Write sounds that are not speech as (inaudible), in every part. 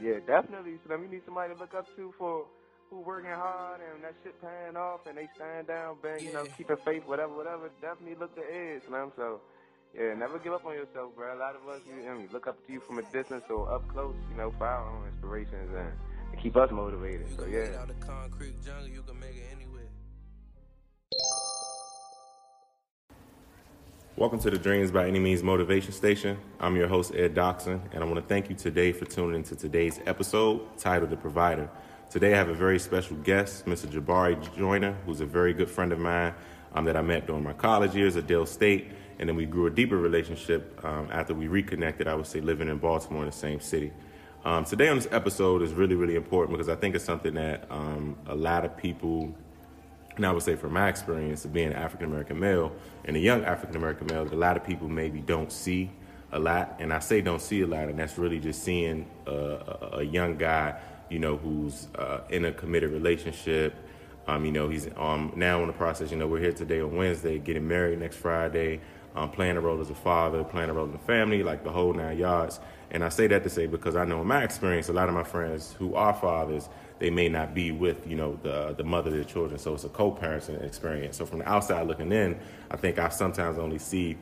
yeah, definitely. So you need somebody to look up to for who working hard and that shit paying off and they stand down, bang, you know, keeping faith, whatever, whatever. Definitely look to Ed, Slim. So yeah, never give up on yourself, bro. A lot of us, you know, look up to you from a distance or up close, you know, for our own inspirations and, and keep us motivated. So yeah. Welcome to the Dreams by Any Means Motivation Station. I'm your host, Ed Doxson, and I want to thank you today for tuning into today's episode titled The Provider. Today I have a very special guest, Mr. Jabari Joyner, who's a very good friend of mine um, that I met during my college years at Del State, and then we grew a deeper relationship um, after we reconnected, I would say, living in Baltimore in the same city. Um, today on this episode is really, really important because I think it's something that um, a lot of people and I would say from my experience of being an African American male and a young African American male, that a lot of people maybe don't see a lot. And I say don't see a lot, and that's really just seeing a, a, young guy, you know, who's uh, in a committed relationship. Um, you know, he's um, now in the process. You know, we're here today on Wednesday, getting married next Friday, um, playing a role as a father, playing a role in the family, like the whole nine yards. And I say that to say because I know in my experience, a lot of my friends who are fathers, they may not be with you know the the mother of their children. So it's a co-parenting experience. So from the outside looking in, I think I sometimes only see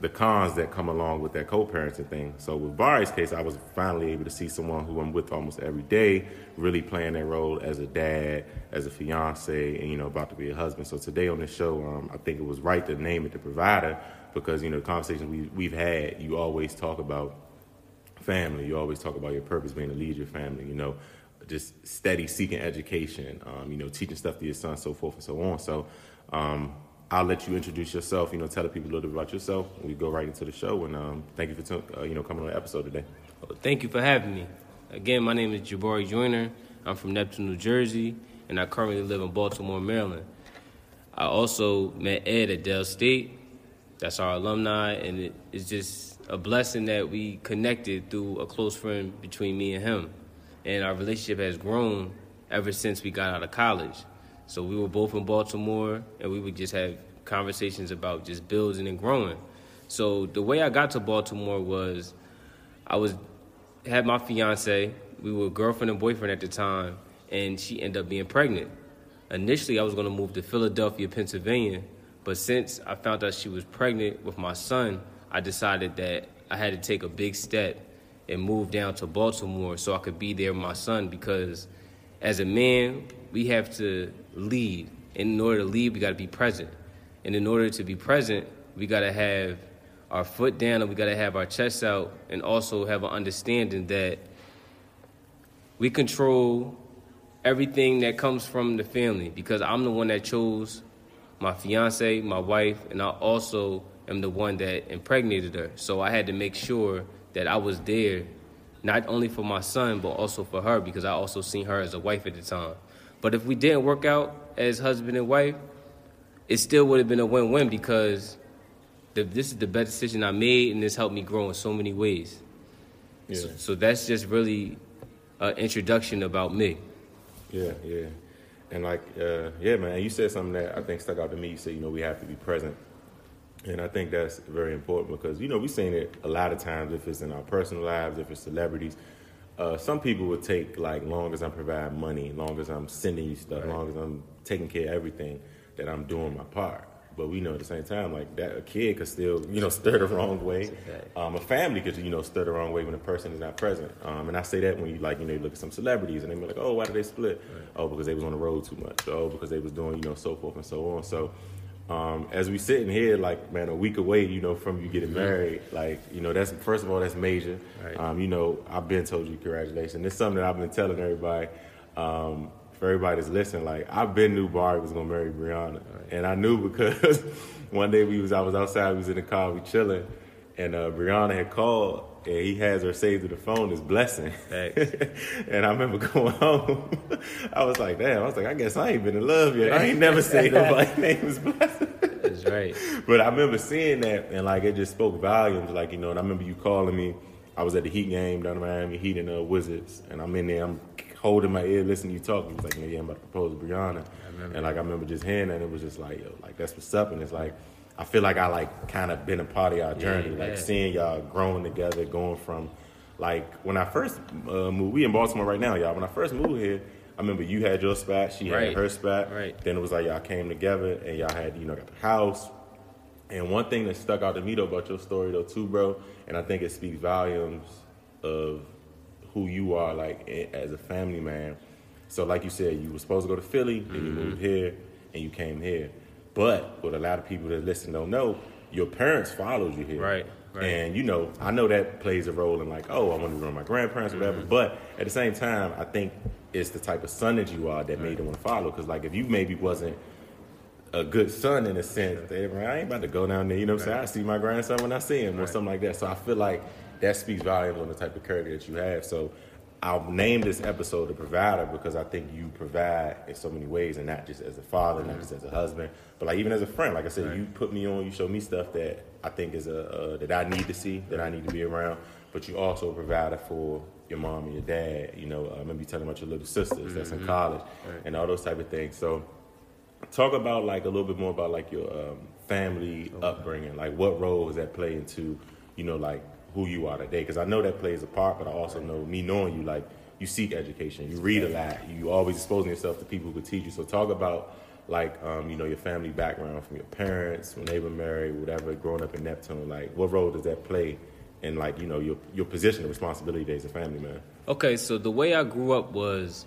the cons that come along with that co-parenting thing. So with Bari's case, I was finally able to see someone who I'm with almost every day, really playing their role as a dad, as a fiance, and you know about to be a husband. So today on this show, um, I think it was right to name it the provider because you know the conversations we we've had, you always talk about family. You always talk about your purpose being to lead your family. You know, just steady seeking education, um, you know, teaching stuff to your son, so forth and so on. So um, I'll let you introduce yourself, you know, tell the people a little bit about yourself. We go right into the show, and um, thank you for t- uh, you know coming on the episode today. Well, thank you for having me. Again, my name is Jabari Joyner. I'm from Neptune, New Jersey, and I currently live in Baltimore, Maryland. I also met Ed at Del State. That's our alumni, and it, it's just a blessing that we connected through a close friend between me and him and our relationship has grown ever since we got out of college. So we were both in Baltimore, and we would just have conversations about just building and growing. So the way I got to Baltimore was, I was had my fiance. We were girlfriend and boyfriend at the time, and she ended up being pregnant. Initially, I was going to move to Philadelphia, Pennsylvania, but since I found out she was pregnant with my son, I decided that I had to take a big step and moved down to Baltimore so I could be there with my son because as a man, we have to lead. And In order to lead, we got to be present. And in order to be present, we got to have our foot down and we got to have our chest out and also have an understanding that we control everything that comes from the family because I'm the one that chose my fiance, my wife, and I also am the one that impregnated her. So I had to make sure that I was there, not only for my son, but also for her, because I also seen her as a wife at the time. But if we didn't work out as husband and wife, it still would have been a win-win because the, this is the best decision I made, and this helped me grow in so many ways. Yeah. So, so that's just really an introduction about me. Yeah, yeah. And like, uh, yeah, man, you said something that I think stuck out to me. You said, you know, we have to be present and I think that's very important because, you know, we've seen it a lot of times if it's in our personal lives, if it's celebrities. Uh, some people would take, like, long as I'm providing money, long as I'm sending you stuff, right. long as I'm taking care of everything, that I'm doing my part. But we know at the same time, like, that a kid could still, you know, (laughs) stir the wrong way. Um, a family could, you know, stir the wrong way when a person is not present. Um, and I say that when you, like, you know, you look at some celebrities and they be like, oh, why did they split? Right. Oh, because they was on the road too much. Oh, because they was doing, you know, so forth and so on. So, um, as we sitting here, like man, a week away, you know, from you getting mm-hmm. married, like you know, that's first of all, that's major. Right. Um, you know, I've been told you congratulations. It's something that I've been telling everybody. Um, for everybody that's listening, like I've been knew Bari was gonna marry Brianna, right. and I knew because (laughs) one day we was I was outside, we was in the car, we chilling, and uh, Brianna had called and he has her saved to the phone as blessing. (laughs) and I remember going home. (laughs) I was like, damn. I was like, I guess I ain't been in love yet. I ain't never (laughs) said nobody's name is blessing. That's right. But I remember seeing that, and like it just spoke volumes. Like you know, and I remember you calling me. I was at the Heat game down in Miami, Heat and uh, Wizards, and I'm in there. I'm holding my ear, listening to you talking. He was like, "Man, yeah, I'm about to propose to Brianna," and like I remember just hearing that, and it was just like, "Yo, like that's what's up," and it's like I feel like I like kind of been a part of y'all journey, yeah, like seeing y'all growing together, going from Like when I first uh, moved, we in Baltimore right now, y'all. When I first moved here, I remember you had your spot, she Right. had her spot. Right. Then it was like y'all came together and y'all had you know got the house. And one thing that stuck out to me though about your story though too, bro, and I think it speaks volumes of who you are like as a family man. So like you said, you were supposed to go to Philly, then you Mm-hmm. moved here, and you came here. But what a lot of people that listen don't know, your parents followed you here. Right, right. And you know, I know that plays a role in like, oh, I want to be around my grandparents, whatever. Mm-hmm. But at the same time, I think it's the type of son that you are that made them want to follow. Because like, if you maybe wasn't a good son in a sense, they, I ain't about to go down there. You know what I'm saying? I see my grandson when I see him or something like that. So I feel like that speaks volumes on the type of character that you have. So I'll name this episode the provider because I think you provide in so many ways, and not just as a father, not just as a husband, but like even as a friend. Like I said, you put me on, you show me stuff that I think is a uh, that I need to see, that I need to be around. But you also provided for your mom and your dad. You know, I remember you telling about your little sisters that's in college and all those type of things. So talk about like a little bit more about like your um, family upbringing like what role does that play into you know like who you are today because i know that plays a part but i also know me knowing you like you seek education you read a lot you always exposing yourself to people who could teach you so talk about like um, you know your family background from your parents when they were married whatever growing up in neptune like what role does that play in like you know your your position and responsibility as a family man Okay, so the way I grew up was,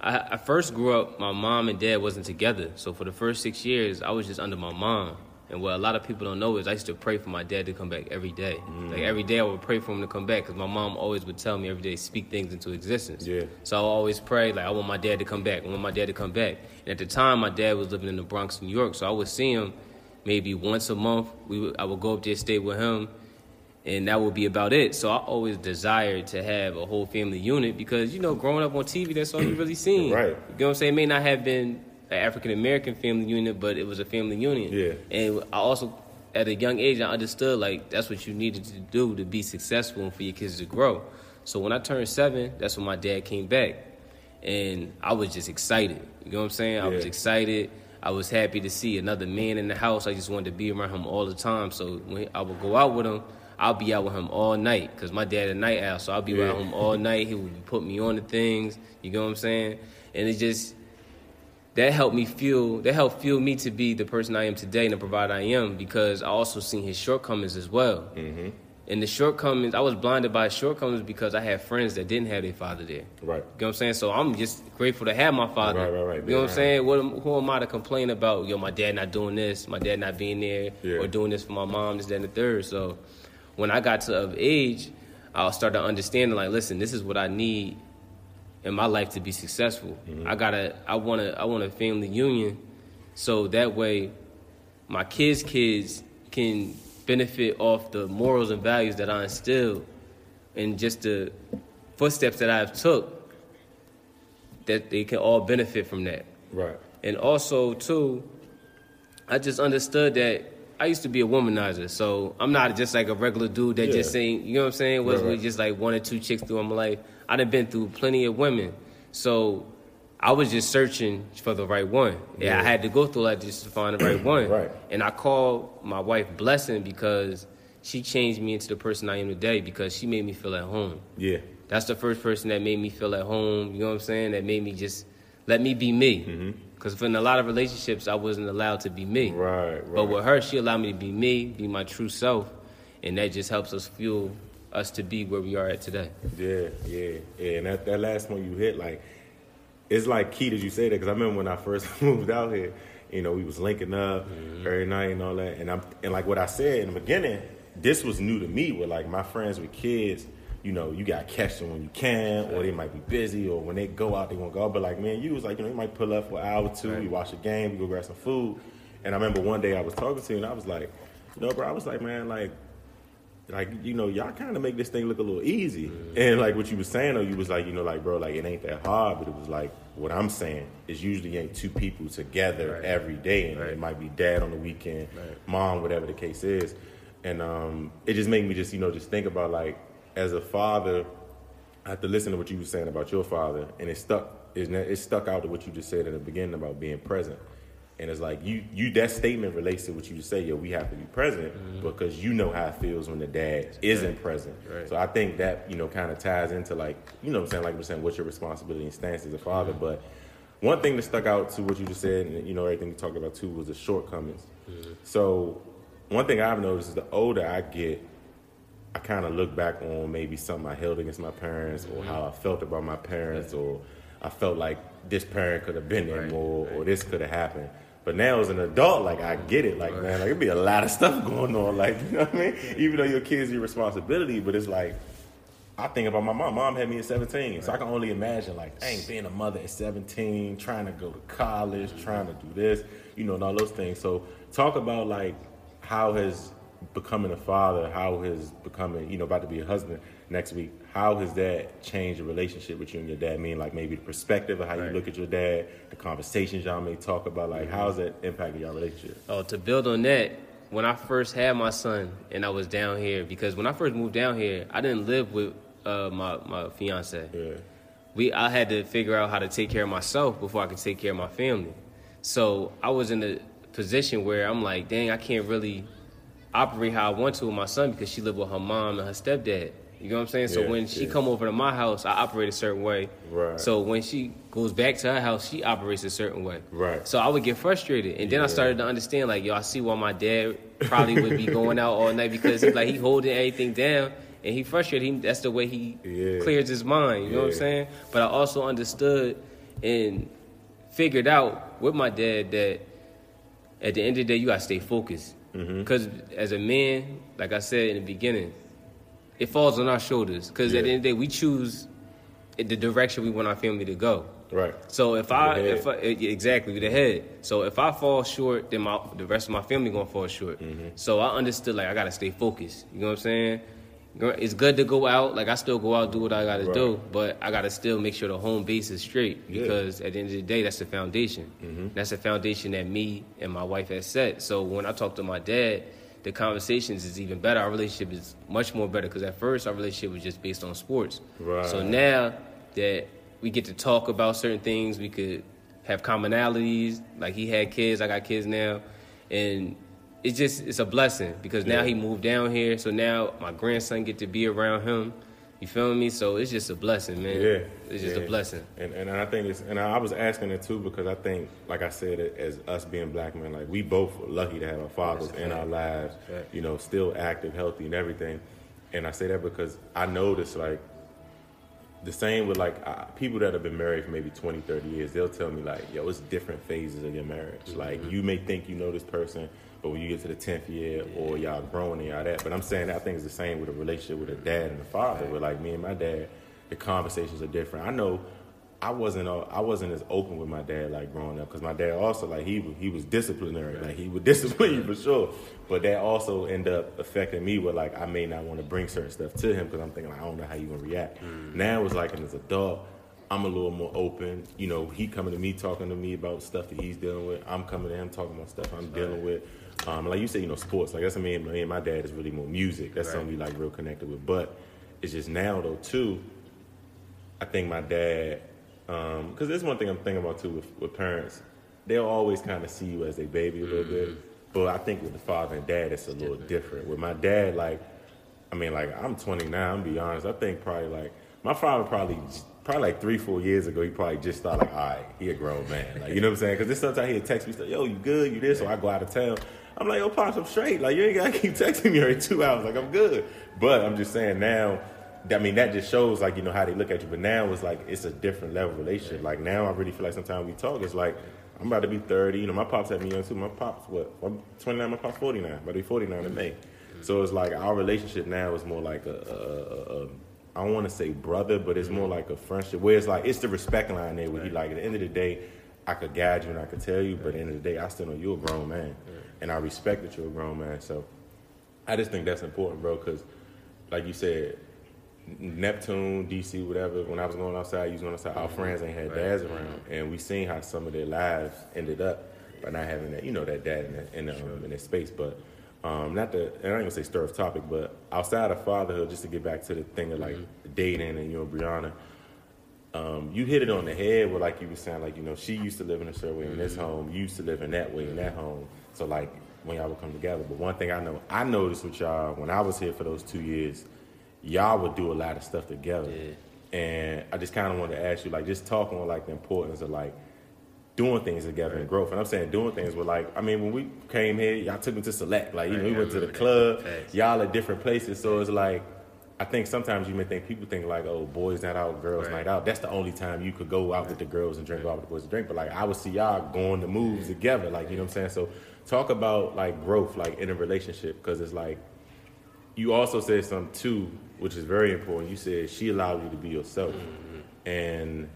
I, I first grew up. My mom and dad wasn't together, so for the first six years, I was just under my mom. And what a lot of people don't know is I used to pray for my dad to come back every day. Mm. Like every day, I would pray for him to come back because my mom always would tell me every day, speak things into existence. Yeah. So I always pray like I want my dad to come back. I want my dad to come back. And at the time, my dad was living in the Bronx, New York, so I would see him maybe once a month. We would, I would go up there, stay with him and that would be about it. So I always desired to have a whole family unit because you know, growing up on TV, that's all you really seen. Right. You know what I'm saying? It may not have been an African American family unit, but it was a family union. Yeah. And I also, at a young age, I understood like that's what you needed to do to be successful and for your kids to grow. So when I turned seven, that's when my dad came back, and I was just excited. You know what I'm saying? I was excited. I was happy to see another man in the house. I just wanted to be around him all the time. So when I would go out with him, I'll be out with him all night because my dad a night owl. So I'll be around Yeah. him all night. He would put me on the things. You know what I'm saying? And it just that helped me feel that helped fuel me to be the person I am today and the provider I am because I also seen his shortcomings as well. Mm-hmm. And the shortcomings, I was blinded by shortcomings because I had friends that didn't have their father there. right You know what I'm saying? So I'm just grateful to have my father. Right, right, right. You know what I'm saying? What, who am I to complain about? Yo, my dad not doing this, my dad not being there, Yeah. or doing this for my mom, this, that, and the third. So when I got to of age, I started understanding like, listen, this is what I need in my life to be successful. Mm-hmm. I gotta, I want to, I want a family union, so that way, my kids' kids can benefit off the morals and values that I instilled, and just the footsteps that I've took. That they can all benefit from that. right And also, too, I just understood that I used to be a womanizer, so I'm not just like a regular dude that Yeah. just saying, you know what I'm saying, was Right, right. just like one or two chicks through my life. I done been through plenty of women, so I was just searching for the right one. Yeah, I had to go through that just to find the right (clears throat) one. Right. And I call my wife blessing because she changed me into the person I am today because she made me feel at home. yeah That's the first person that made me feel at home. You know what I'm saying? That made me just let me be me. Mm-hmm. Because in a lot of relationships, I wasn't allowed to be me. right right But with her, she allowed me to be me, be my true self, and that just helps us fuel us to be where we are at today. Yeah, yeah, yeah. And that, that last one you hit, like, it's like key that you say that because I remember when I first (laughs) moved out here, you know, we was linking up mm-hmm. every night and all that, and I'm and like what I said in the beginning, this was new to me. With like my friends with kids, you know, you got to catch them when you can, or they might be busy, or when they go out, they won't go. But like, man, you was like, you know, you might pull up for an hour or two, Right. you watch a game, you go grab some food. And I remember one day I was talking to you, and I was like, you know, bro, I was like, man, like like you know y'all kind of make this thing look a little easy and like what you was saying though you was like you know like bro like it ain't that hard but it was like what i'm saying is usually ain't two people together Right. every day and Right. it might be dad on the weekend Right. mom whatever the case is and um it just made me just you know just think about like as a father i have to listen to what you were saying about your father and it stuck it stuck out to what you just said in the beginning about being present And it's like you, you that statement relates to what you just say. Yo, we have to be present Mm-hmm. because you know how it feels when the dad isn't present. Right. So I think that you know kind of ties into like you know what I'm saying like we're saying what's your responsibility and stance as a father. Mm-hmm. But one thing that stuck out to what you just said and you know everything you talked about too was the shortcomings. Mm-hmm. So one thing I've noticed is the older I get, I kind of look back on maybe something I held against my parents or how I felt about my parents or I felt like this parent could have been there Right, more or this could have happened. But now as an adult, like I get it. Like man, like it'd be a lot of stuff (laughs) going on. Like you know what I mean? Even though your kids your responsibility, but it's like I think about my mom. Mom had me at 17, so I can only imagine like, dang, being a mother at 17, trying to go to college, trying to do this, you know, and all those things. So talk about like how has becoming a father, how has becoming, you know, about to be a husband next week, how has that changed the relationship with you and your dad? Mean like maybe the perspective of how you look at your dad, the conversations y'all may talk about, like how has that impacted your relationship? Oh, to build on that, when I first had my son and I was down here, because when I first moved down here, I didn't live with uh, my my fiance. Yeah. We I had to figure out how to take care of myself before I could take care of my family. So I was in a position where I'm like, dang, I can't really operate how I want to with my son because she lived with her mom and her stepdad. You know what I'm saying? So Yeah, when she yeah. come over to my house, I operate a certain way. Right. So when she goes back to her house, she operates a certain way. Right. So I would get frustrated, and then I started to understand, like, yo, I see why my dad probably would be going out all night because he's like he holding everything down, and he frustrated. He, that's the way he Yeah. clears his mind. You know what I'm saying? But I also understood and figured out with my dad that at the end of the day, you gotta stay focused. Mm-hmm. Because as a man, like I said in the beginning, it falls on our shoulders. Because Yeah. at the end of the day, we choose the direction we want our family to go. Right. So if I, if I, exactly with the head. So if I fall short, then my the rest of my family gonna fall short. Mm-hmm. So I understood like I gotta stay focused. You know what I'm saying? It's good to go out. Like I still go out, do what I gotta Right. do, but I gotta still make sure the home base is straight Yeah. because at the end of the day, that's the foundation. Mm-hmm. That's the foundation that me and my wife has set. So when I talk to my dad, the conversations is even better. Our relationship is much more better because at first our relationship was just based on sports. Right. So now that we get to talk about certain things, we could have commonalities. Like he had kids, I got kids now, and it's just it's a blessing because now Yeah. he moved down here. So now my grandson get to be around him. You feel me? So it's just a blessing, man. Yeah, it's just yeah. a blessing. And and I think it's and I was asking it too because I think, like I said, as us being black men, like we both lucky to have our fathers in our lives, you know, still active, healthy, and everything. And I say that because I noticed like the same with like uh, people that have been married for maybe 20 30 years they'll tell me like yo it's different phases of your marriage like you may think you know this person but when you get to the 10th year or y'all growing and y'all that but i'm saying that i think it's the same with a relationship with a dad and a father with like me and my dad the conversations are different. I know I wasn't uh, I wasn't as open with my dad like growing up because my dad also like he was- he was disciplinary like he would (laughs) discipline you for sure. But that also ended up affecting me where like I may not want to bring certain stuff to him because I'm thinking like, I don't know how you gonna react. Now it's like as an adult I'm a little more open. You know he coming to me talking to me about stuff that he's dealing with. I'm coming to him talking about stuff I'm dealing with um, like you said you know sports like that's me and, me and my dad is really more music that's Right. something we like real connected with but it's just now though too I think my dad, because there's one thing I'm thinking about too with, with parents. They'll always kind of see you as their baby a little bit. But I think with the father and dad, it's a little different. With my dad, like, I mean, like, I'm 29, I'm be honest. I think probably like, my father probably, probably like three, four years ago, he probably just thought like, all right, he a grown man. Like, you know what I'm saying? Because this sometimes he'll text me, stuff, yo, you good, you this, so I go out of town. I'm like, yo, Pops, I'm straight. Like, you ain't got to (laughs) keep texting me every two hours. Like, I'm good. But I'm just saying now, I mean, that just shows like you know how they look at you. But now it's like it's a different level of relationship. Like now, I really feel like sometimes we talk. It's like I'm about to be 30. You know, my pops had me young too. My pops what? I'm 29. My pops 49. About to be 49 in May. Mm-hmm. So it's like our relationship now is more like a. a, a, a I don't want to say brother, but it's more mm-hmm. like a friendship. Where it's like it's the respect line there. Where he like at the end of the day, I could guide you and I could tell you, but at the end of the day, I still know you're a grown man, and I respect that you're a grown man. So I just think that's important, bro, because like you said, Neptune, DC, whatever. When I was going outside, you was going outside. Our friends ain't had Right. dads around, and we seen how some of their lives ended up by not having that, you know, that dad in that, in, the, um, in that space. But um, not to, and I ain't gonna say stir off topic, but outside of fatherhood, just to get back to the thing of like dating and you know Brianna. um, you hit it on the head with like you were saying, like you know, she used to live in a certain way in this home, you used to live in that way in that home. So like when y'all would come together. But one thing I know, I noticed with y'all when I was here for those two years, y'all would do a lot of stuff together. And I just kind of wanted to ask you, like, just talking on like the importance of like doing things together and growth. And I'm saying doing things with like, I mean, when we came here, y'all took me to select, like, you know, we Right, went to the club. Y'all at different places. So it's like, I think sometimes you may think people think like, oh, boys night out, girls Right. night out. That's the only time you could go out with the girls and drink, out with the boys and drink. But like, I would see y'all going to moves together, like, you know what I'm saying? So talk about like growth, like in a relationship, because it's like, you also said something too, which is very important. You said she allowed you to be yourself, mm-hmm. and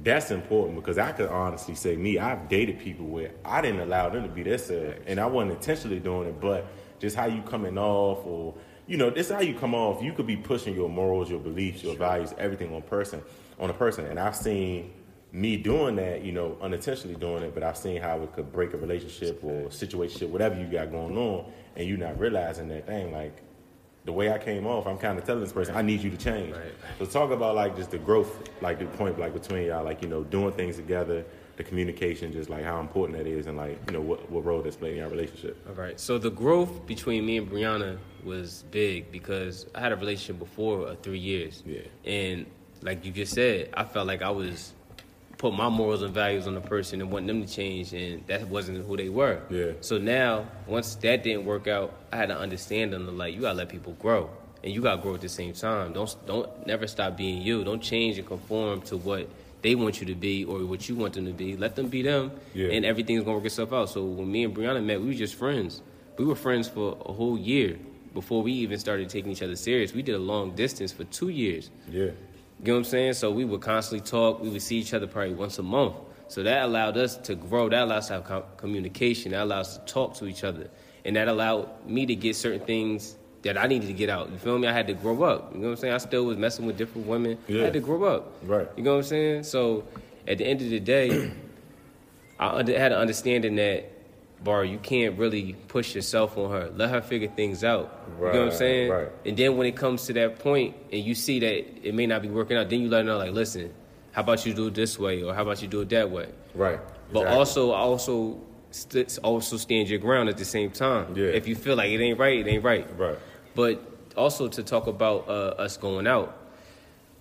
that's important because I could honestly say me, I've dated people where I didn't allow them to be themselves, and I wasn't intentionally doing it, but just how you coming off, or you know, this is how you come off. You could be pushing your morals, your beliefs, your values, everything on person, on a person, and I've seen me doing that, you know, unintentionally doing it, but I've seen how it could break a relationship or situation, whatever you got going on, and you not realizing that thing, like the way I came off, I'm kind of telling this person, I need you to change. Right. So talk about like just the growth, like the point like between y'all, like you know, doing things together, the communication, just like how important that is, and like you know what what role that's played in our relationship. All right. So the growth between me and Brianna was big because I had a relationship before uh, three years. Yeah. And like you just said, I felt like I was put my morals and values on the person and want them to change, and that wasn't who they were. Yeah. So now, once that didn't work out, I had to understand them. Like you gotta let people grow, and you gotta grow at the same time. Don't don't never stop being you. Don't change and conform to what they want you to be or what you want them to be. Let them be them, Yeah. and everything's gonna work itself out. So when me and Brianna met, we were just friends. We were friends for a whole year before we even started taking each other serious. We did a long distance for two years. Yeah, You know what I'm saying? So we would constantly talk. We would see each other probably once a month. So that allowed us to grow. That allowed us to have com- communication. That allowed us to talk to each other. And that allowed me to get certain things that I needed to get out. You feel me? I had to grow up. You know what I'm saying? I still was messing with different women. I had to grow up. Right. You know what I'm saying? So at the end of the day, (clears throat) I under, had an understanding that, Bar, you can't really push yourself on her. Let her figure things out. you know what I'm saying? right. And then when it comes to that point and you see that it may not be working out, then you let her know, like, listen, how about you do it this way or how about you do it that way? right. But Exactly. also, also, st- also stand your ground at the same time. Yeah. If you feel like it ain't right, it ain't right. right. But also to talk about uh, us going out,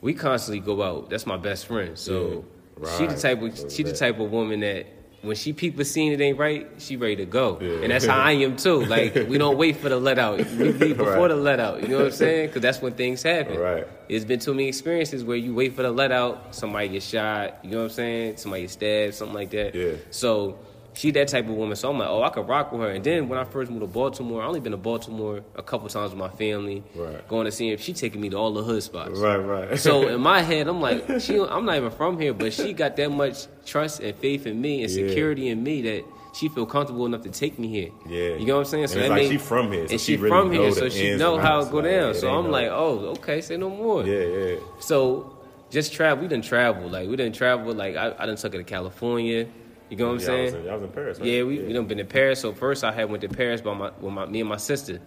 we constantly go out. That's my best friend. So Yeah. she the type of she the type of woman that when she people seeing it ain't right, she ready to go. Yeah. And that's how I am too. Like we don't wait for the let out. We leave (laughs) before Right. the let out. You know what I'm saying? Because that's when things happen. Right. It's been too many experiences where you wait for the let out, somebody gets shot. You know what I'm saying? Somebody gets stabbed, something like that. Yeah. So she that type of woman. So I'm like, oh, I could rock with her. And then when I first moved to Baltimore, I only been to Baltimore a couple times with my family. Right. Going to see her. She taking me to all the hood spots. Right, right. So (laughs) in my head, I'm like, she. I'm not even from here, but she got that much trust and faith in me and Yeah. security in me that she feel comfortable enough to take me here. Yeah. You know what I'm saying? And it's like she from here, so and she she, really from here, so she know how it go down. So I'm like, oh, okay, say no more. yeah, yeah. So just travel. We didn't travel. Like we didn't travel. Like I, I didn't took her to California. You know what I'm Yeah, I saying? was in- I was in Paris, right? Yeah, we Yeah. we done been to Paris. So first I had went to Paris by my with my me and my sister.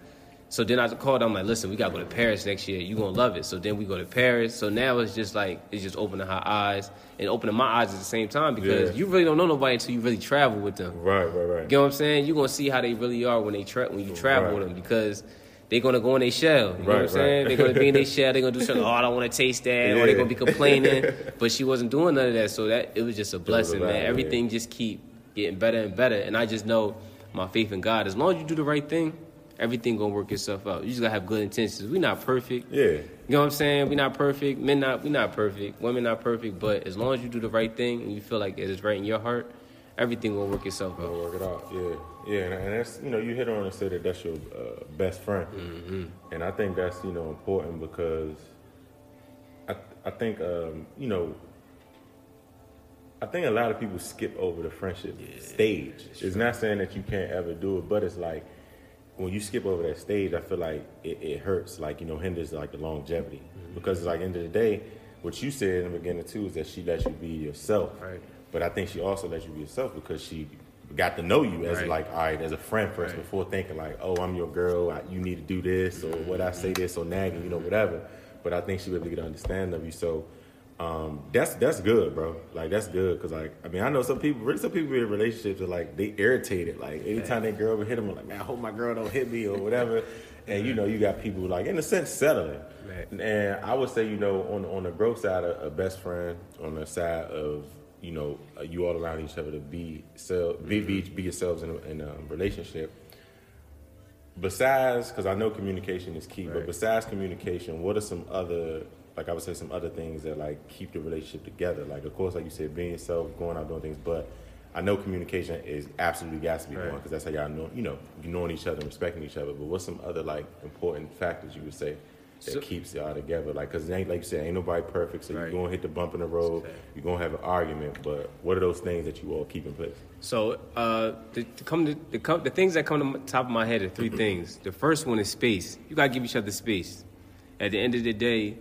So then I called. I'm like, listen, we gotta go to Paris next year. You gonna love it. So then we go to Paris. So now it's just like it's just opening her eyes and opening my eyes at the same time because Yeah. you really don't know nobody until you really travel with them. Right, right, right. You know what I'm saying? You're gonna see how they really are when they tra- when you travel Right. with them because they're gonna go in their shell. You know what I'm saying? They're gonna be in their shell. They're gonna do something. Oh, I don't want to taste that. Or they're gonna be complaining. (laughs) but she wasn't doing none of that. So that it was just a blessing, man. yeah. Everything just keep getting better and better. And I just know my faith in God. As long as you do the right thing, everything gonna work itself out. You just gotta have good intentions. We're not perfect. Yeah. You know what I'm saying? We're not perfect. Men not we not perfect. Women not perfect. But as long as you do the right thing and you feel like it is right in your heart, everything will work itself out. Work it out. Yeah, yeah, and, that's you know you hit on and say that that's your uh, best friend, Mm-hmm. and I think that's you know important because I I think um, you know I think a lot of people skip over the friendship stage. It's not saying that you can't ever do it, but it's like when you skip over that stage, I feel like it, it hurts, like you know, hinders like the longevity Mm-hmm. because it's like end of the day, what you said in the beginning too is that she lets you be yourself, Right. But I think she also lets you be yourself because she got to know you as Right. like all right as a friend first Right. before thinking like oh I'm your girl, I, you need to do this or what I say this or nagging, you know whatever. But I think she really get an understanding of you. So um, that's that's good, bro. Like that's good because like I mean I know some people, really some people in relationships are like they irritated. Like anytime that girl would hit them, like man, I hope my girl don't hit me or whatever. (laughs) and you know you got people like in a sense settling. Right. And I would say you know on on the growth side, a, a best friend on the side of you know uh, you all around each other to be self, be, be be yourselves in a, in a relationship. Besides, because I know communication is key, but besides communication, what are some other like I would say some other things that like keep the relationship together? Like of course, like you said, being yourself, going out doing things, but I know communication is absolutely got to be Right. one because that's how y'all know you know you knowing each other, and respecting each other. But what's some other like important factors you would say that So- keeps y'all together? Like because it ain't like you said, ain't nobody perfect, so Right. you're gonna hit the bump in the road, Exactly. you're gonna have an argument. But what are those things that you all keep in place? So uh, the, to come to, the, come, the things that come to the top of my head are three things. The first one is space. You gotta give each other space. At the end of the day,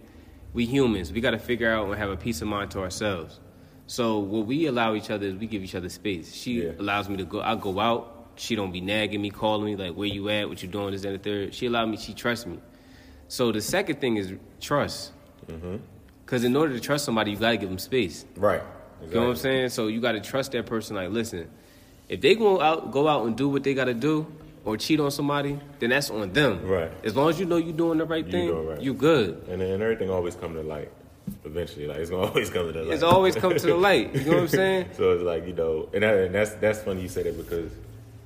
we humans. We gotta figure out and have a peace of mind to ourselves. So what we allow each other is we give each other space. She Yeah. allows me to go. I go out. She don't be nagging me, calling me like, "Where you at? What you doing?" This and the third. She allowed me. She trusts me. So the second thing is trust. Mm-hmm. Because in order to trust somebody, you gotta give them space. Right. You know what I'm saying? So you got to trust that person. Like, listen, if they go out, go out and do what they got to do, or cheat on somebody, then that's on them. Right. As long as you know you're doing the right You thing, right. you good. And, and everything always come to light eventually. Like it's gonna (laughs) always come to the light. It's always come to the light. You know what I'm (laughs) saying? so it's like you know, and, that, and that's that's funny you said it because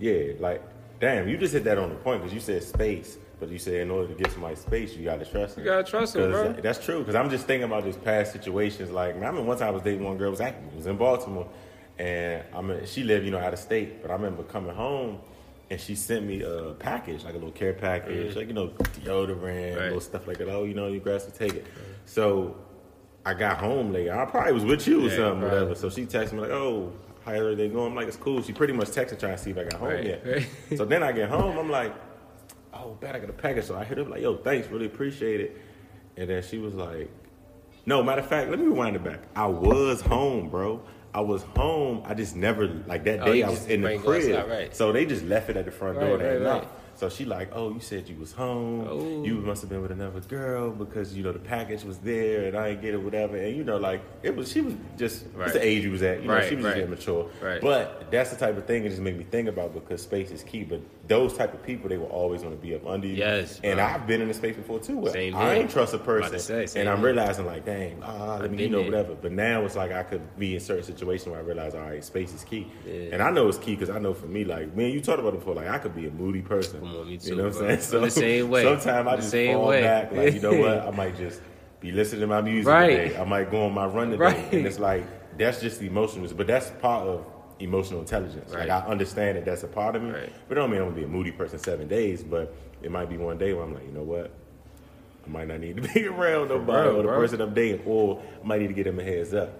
yeah, like damn, you just hit that on the point because you said space, but you said in order to get somebody space, you got to trust them. You gotta trust trust 'em, 'Cause bro. That's true because I'm just thinking about these past situations. Like man, I remember one time I was dating one girl, it was acting, it was in Baltimore, and I mean she lived you know out of state, but I remember coming home. And she sent me a package, like a little care package, like you know, deodorant, Mm-hmm. Right. little stuff like that. Oh, you know, you guys can take it. So I got home late. I probably was with you or Yeah, something, probably. whatever. So she texted me like, "Oh, how are they going?" I'm like, "It's cool." She pretty much texted trying to see if I got home Right, yet. so then I get home. I'm like, "Oh, bad, I got a package." So I hit her up like, "Yo, thanks, really appreciate it." And then she was like, "No, matter of fact, let me rewind it back. I was home, bro." I was home. I just never like that Oh, day. you I was in the crib, right. so they just left it at the front Right, door that right, night. So she like, oh, you said you was home. Oh. You must have been with another girl because you know the package was there and I didn't get it, whatever. And you know, like it was, she was just Right. it's the age you was at. You know, she was just immature. Right. But that's the type of thing it just made me think about because space is key. But those type of people, they will always want to be up under you. Yes, And bro. I've been in a space before too. Where Same I ain't trust a person, say, and I'm realizing like, dang, ah, let me, you know, there. whatever. But now it's like I could be in certain situations where I realize, all right, space is key. Yeah. And I know it's key because I know for me, like, man, you talked about it before. Like, I could be a moody person. Come on, me You know what bro. I'm saying? I'm the same way. Sometimes I just same fall way. back. Like, you know what? (laughs) I might just be listening to my music Right. today. I might go on my run today. Right. And it's like that's just emotional, but that's part of emotional intelligence. Right. Like I understand that that's a part of me, Right. but it don't mean I'm gonna be a moody person seven days. But it might be one day where I'm like, you know what? I might not need to (laughs) be around nobody real, or the bro. person I'm dating, or I might need to get them a heads up.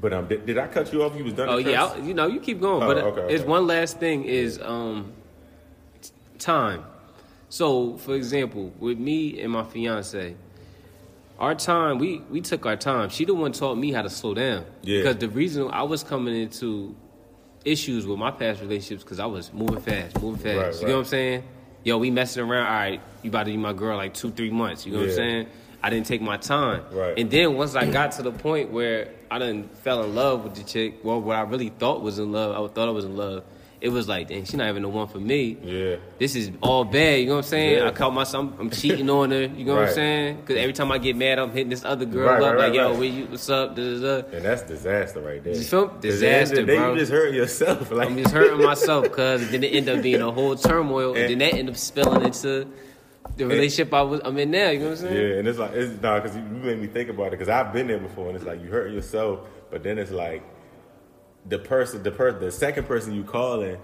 But um, did, did I cut you off? You was done. Oh yeah? I- you know, you keep going, Oh, but uh, okay, it's one last thing is um, time. So, for example, with me and my fiance, our time we we took our time. She the one taught me how to slow down. Yeah. Because the reason I was coming into issues with my past relationships because I was moving fast, moving fast. Right, you right. know what I'm saying? Yo, we messing around. All right, you about to be my girl like two, three months. You know what I'm saying? I didn't take my time. Right. And then once I got to the point where I done fell in love with the chick, well, what I really thought was in love, I thought I was in love. It was like, dang, she not even the one for me. Yeah. This is all bad. You know what I'm saying? Yeah. I caught myself. I'm cheating on her. You know what I'm saying? Because every time I get mad, I'm hitting this other girl Right, up right, like, right, yo, right. where you? What's up? Da, da, da. And that's disaster right there. You feel- 'Cause at the end of disaster, the day, bro. You just hurt yourself. (laughs) Like I'm just hurting myself because then it ended up being a whole turmoil, and, then that ended up spilling into the relationship I was I'm in now. You know what I'm saying? Yeah, and it's like it's nah, because you made me think about it. Because I've been there before, and it's like you hurt yourself, but then it's like the person, the person, the second person you calling,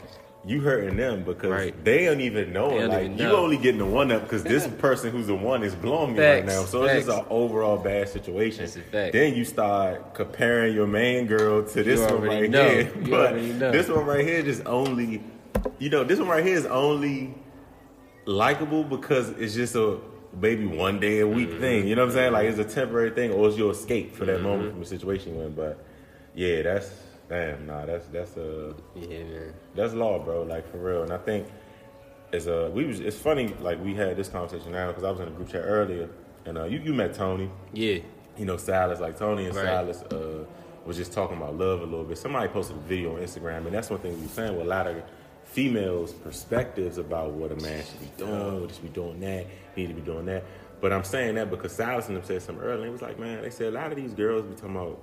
you hurting them because Right. they don't even know. They don't like even you know. only getting the one up because this person who's the one is blowing me right now. So it's just an overall bad situation. That's a fact. Then you start comparing your main girl to this one right know. here, You (laughs) but know. this one right here just only, you know, this one right here is only likable because it's just a maybe one day a week mm-hmm. thing. You know what I'm saying? Like it's a temporary thing, or it's your escape for that mm-hmm. moment from the situation you're in. But yeah, that's damn. Nah, that's that's a Yeah, man. that's law, bro. Like for real. And I think it's a we was it's funny like we had this conversation now because I was in a group chat earlier and uh, you you met Tony. Yeah. you know, Silas, like Tony and Right. Silas, uh, was just talking about love a little bit. Somebody posted a video on Instagram, and that's one thing we were saying. With a lot of females' perspectives about what a man should be doing, what should be doing that, he need to be doing that. But I'm saying that because Silas and them said something earlier. It was like, man, they said a lot of these girls be talking about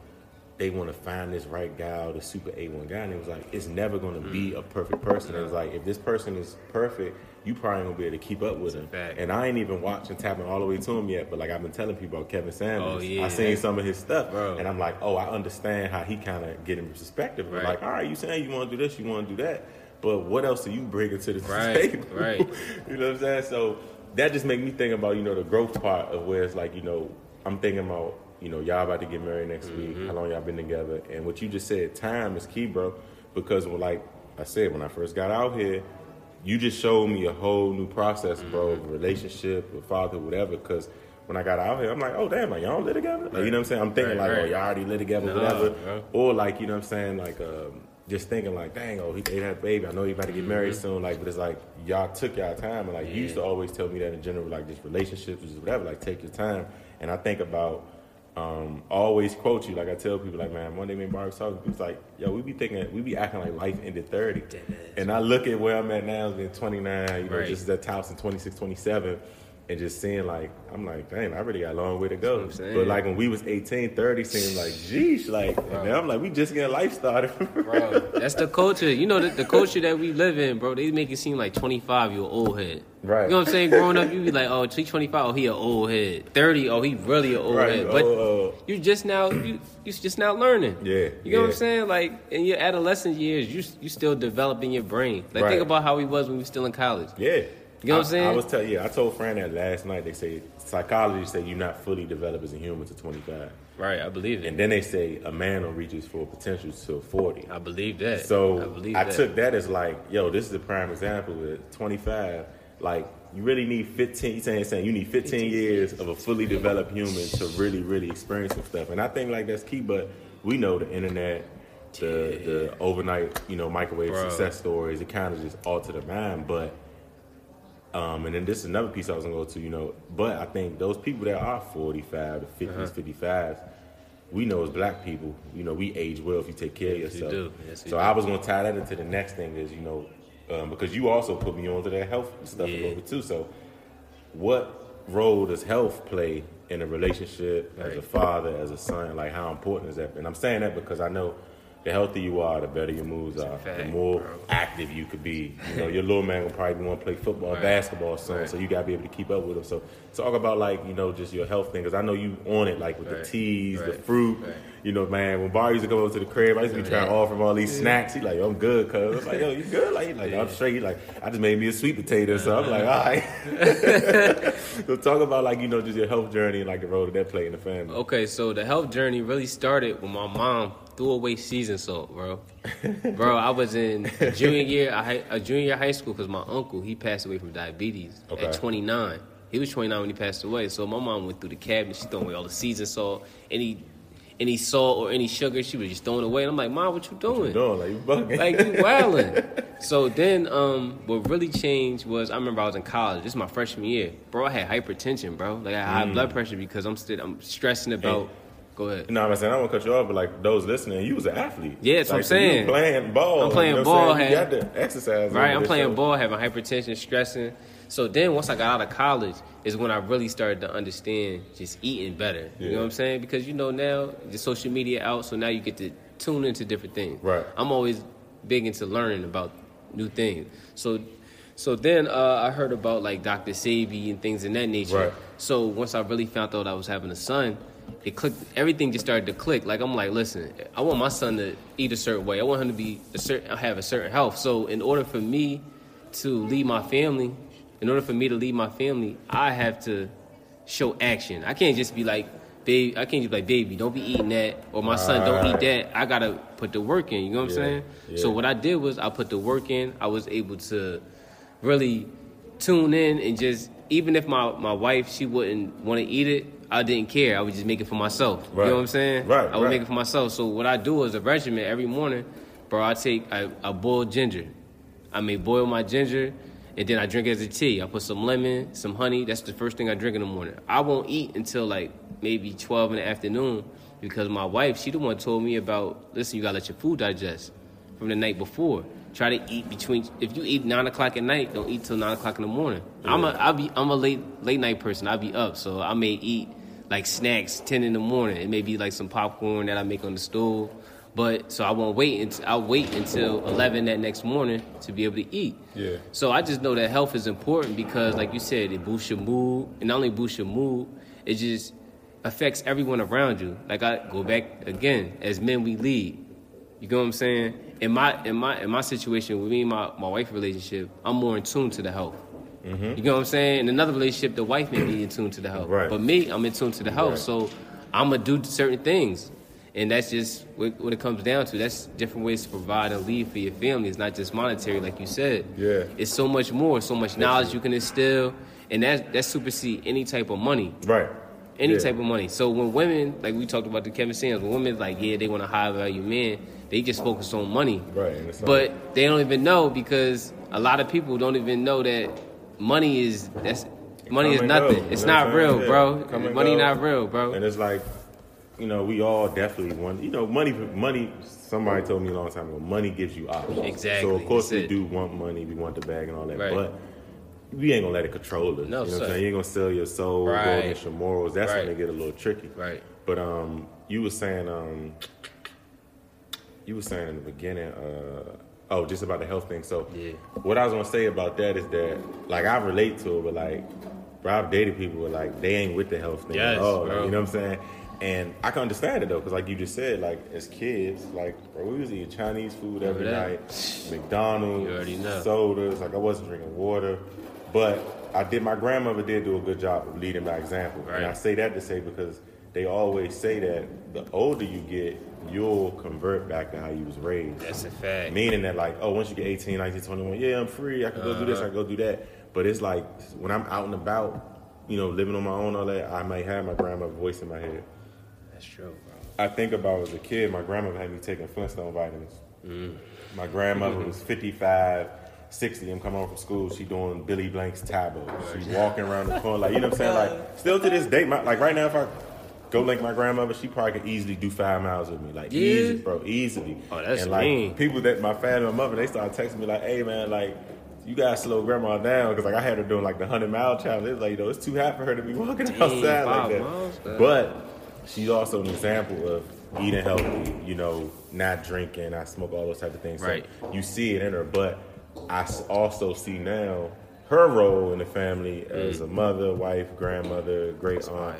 they want to find this right guy or the super A1 guy. And it was like, it's never going to be a perfect person. It was like, if this person is perfect, you probably won't be able to keep up with him. And I ain't even watching tapping all the way to him yet, but like I've been telling people about Kevin Samuels. Oh, yeah. I seen some of his stuff, Bro. and I'm like, oh, I understand how he kind of get in perspective. Right. Like, all right, you saying you want to do this, you want to do that, but what else are you bringing to the (laughs) Right, table? right. (laughs) you know what I'm saying? So that just make me think about you know the growth part of where it's like you know I'm thinking about you know y'all about to get married next Mm-hmm. week. How long y'all been together? And what you just said, time is key, bro. Because when, like I said, when I first got out here, you just showed me a whole new process, bro, Mm-hmm. of relationship, with father, whatever. Because when I got out here, I'm like, oh damn, like y'all don't live together. Like, you know what I'm saying? I'm thinking Right, like, oh y'all already live together, Nah, whatever. bro. Or like you know what I'm saying, like um, just thinking like, dang, oh he had a baby. I know he about to get married soon. Like, but it's like y'all took y'all time, and like you used to always tell me that in general, like just relationships, just whatever. Like take your time. And I think about. Um, always quote you like I tell people like man one day me and Barb was talking was like yo we be thinking we be acting like life ended 30 and I look at where I'm at now being 29 you know Right. just at house in 26 27 and just seeing like I'm like dang I really got a long way to go That's what I'm saying. but like when we was 18 30 seemed like geesh like and now I'm like we just getting life started (laughs) Bro, that's the culture. You know, the, the culture that we live in, bro. They make it seem like 25, you an old head. Right. You know what I'm saying? Growing up, you be like, oh, he 25, oh, he an old head. 30, oh, he really an old Right, head. But oh, uh, you just now, you you just now learning. Yeah, You know what I'm saying? Like in your adolescent years, you you still developing your brain. Like Right. think about how he was when we was still in college. Yeah. You know what I, I'm saying? I was telling yeah, I told Fran that last night. They say psychology say you're not fully developed as a human to 25, Right, I believe it. and then they say a man don't reach his full potential till 40. I believe that. So I believe I, that. took that as like, yo, this is a prime example. With 25, like you really need 15. You saying saying you need 15 years of a fully developed human to really, really experience some stuff. And I think like that's key. But we know the internet, the the overnight, you know, microwave Bro. success stories. It kind of just alter the mind, but. Um, and then this is another piece I was gonna go to, you know. But I think those people that are 45 to 50s, Uh-huh. 55s, we know as black people, you know, we age well if you take care of Yes, we yourself. do. Yes, we so do. I was gonna tie that into the next thing is, you know, um, because you also put me onto that health stuff a Yeah. little bit too. So, what role does health play in a relationship as a father, as a son? Like, how important is that? And I'm saying that because I know the healthier you are, the better your moves are, the more bro. active you could be. You know, your little man will probably want to play football, Right. basketball soon, Right. so you gotta be able to keep up with him. So, talk about like you know just your health thing, because I know you on it, like with Right. the teas, the fruit. Right. You know, man, when Bar used to come over to the crib, I used to be trying to offer him all these snacks. He like, yo, I'm good, cuz. I'm like, yo, you good? Like, he like, I'm straight. He like, I just made me a sweet potato. So I'm like, all right. (laughs) so talk about like, you know, just your health journey and like the role that that played in the family. Okay, so the health journey really started when my mom threw away season salt, bro. (laughs) bro, I was in junior year, a, junior high school because my uncle he passed away from diabetes Okay. at 29. He was 29 when he passed away. So my mom went through the cabinet. She threw away all the season salt, any any salt or any sugar. She was just throwing away. And I'm like, Mom, what you doing? You doing like you bugging? like you wildin'. (laughs) so then, um, what really changed was I remember I was in college. This is my freshman year, bro. I had hypertension, bro. Like I had high blood pressure because I'm still I'm stressing about. Mm. Go ahead. No, I'm saying I don't want to cut you off, but like those listening, you was an athlete. Yeah, that's what I'm you saying. playing ball. I'm playing you know ball? You got to exercise. Right, I'm playing so- ball, having hypertension, stressing. So then, once I got out of college, is when I really started to understand just eating better. You know what I'm saying? Because you know now the social media out, so now you get to tune into different things. Right. I'm always big into learning about new things. So, so then uh, I heard about like Dr. Sebi and things in that nature. Right. So once I really found out I was having a son, it clicked. Everything just started to click. Like I'm like, listen, I want my son to eat a certain way. I want him to be a certain, have a certain health. So in order for me to lead my family, in order for me to lead my family, I have to show action. I can't just be like, baby. I can't just be like, baby, don't be eating that, or my son don't eat that. I gotta put the work in. You know what I'm Yeah, saying? yeah. So what I did was I put the work in. I was able to really tune in and just even if my, my wife she wouldn't want to eat it, I didn't care. I would just make it for myself. Right. You know what I'm saying? Right, I would right. make it for myself. So what I do is a regimen every morning, bro. I take I, I boil ginger. I may boil my ginger and then I drink it as a tea. I put some lemon, some honey. That's the first thing I drink in the morning. I won't eat until like maybe 12 in the afternoon because my wife, she the one told me about, listen, you gotta let your food digest from the night before. Try to eat between, if you eat 9 o'clock at night, don't eat till 9 o'clock in the morning. I'm a, I'll be, I'm a late, late night person. I'll be up, so I may eat like snacks 10 in the morning. It may be like some popcorn that I make on the stove. But so I won't wait until I'll wait until eleven that next morning to be able to eat. Yeah. So I just know that health is important because, like you said, it boosts your mood, and not only boosts your mood, it just affects everyone around you. Like I go back again, as men we lead. You know what I'm saying? In my in my in my situation with me and my, my wife relationship, I'm more in tune to the health. Mm-hmm. You know what I'm saying? In another relationship, the wife may be in tune to the health. Right. But me, I'm in tune to the health. Right. So I'm gonna do certain things. And that's just what, what it comes down to. That's different ways to provide and lead for your family. It's not just monetary, like you said. Yeah. It's so much more, so much knowledge you can instill, and that that supersede any type of money, Right. any Yeah. type of money. So when women, like we talked about the Kevin Samuels, when women like yeah they want a high value man, they just focus on money. Right, and it's not- But they don't even know because a lot of people don't even know that money is that's money is Come nothing. It's not real. Yeah. bro. Come Money not real, bro. And it's like, you know, we all definitely want, you know, money, money, somebody told me a long time ago, money gives you options. Exactly, So, of course, that's we it. do want money, we want the bag and all that, Right. but we ain't gonna let it control us. No, you know what sir. I'm saying? You ain't gonna sell your soul, Right. go against your morals. That's Right. when it get a little tricky. Right. But um, you were saying um, you were saying in the beginning, uh, oh, just about the health thing. So, Yeah. what I was gonna say about that is that, like, I relate to it, but like, bro, I've dated people who are like they ain't with the health thing Yes, at all. you know what I'm saying? And I can understand it though, because like you just said, like as kids, like bro, we was eating Chinese food every night. McDonald's, You already know. sodas. Like I wasn't drinking water, but I did. My grandmother did do a good job of leading by example, and I say that to say because they always say that the older you get, you'll convert back to how you was raised. That's a fact. Meaning that like, oh, once you get 18, 19, 21, yeah, I'm free. I can go do this, I can go do that. But it's like when I'm out and about, you know, living on my own, all that, I might have my grandma's voice in my head. That's true, bro. I think about as a kid, my grandmother had me taking Flintstone vitamins. Mm. My grandmother was 55, 60. I'm coming home from school. She doing Billy Blanks' Tae Bo. She (laughs) walking around the corner, like, you know what I'm saying? Like, still to this day, my, like right now, if I go link my grandmother, she probably could easily do five miles with me. Like, Yeah. easy, bro, easily. Oh, that's and like, mean. people that my family, my mother, they started texting me, like, hey, man, like, you gotta slow grandma down because like I had her doing like the hundred mile challenge. It was like you know it's too hot for her to be (laughs) walking outside like that. miles. But she's also an example of eating healthy, you know, not drinking, not smoke, all those type of things. Right. So you see it in her, but I also see now her role in the family as mm. a mother, wife, grandmother, great aunt.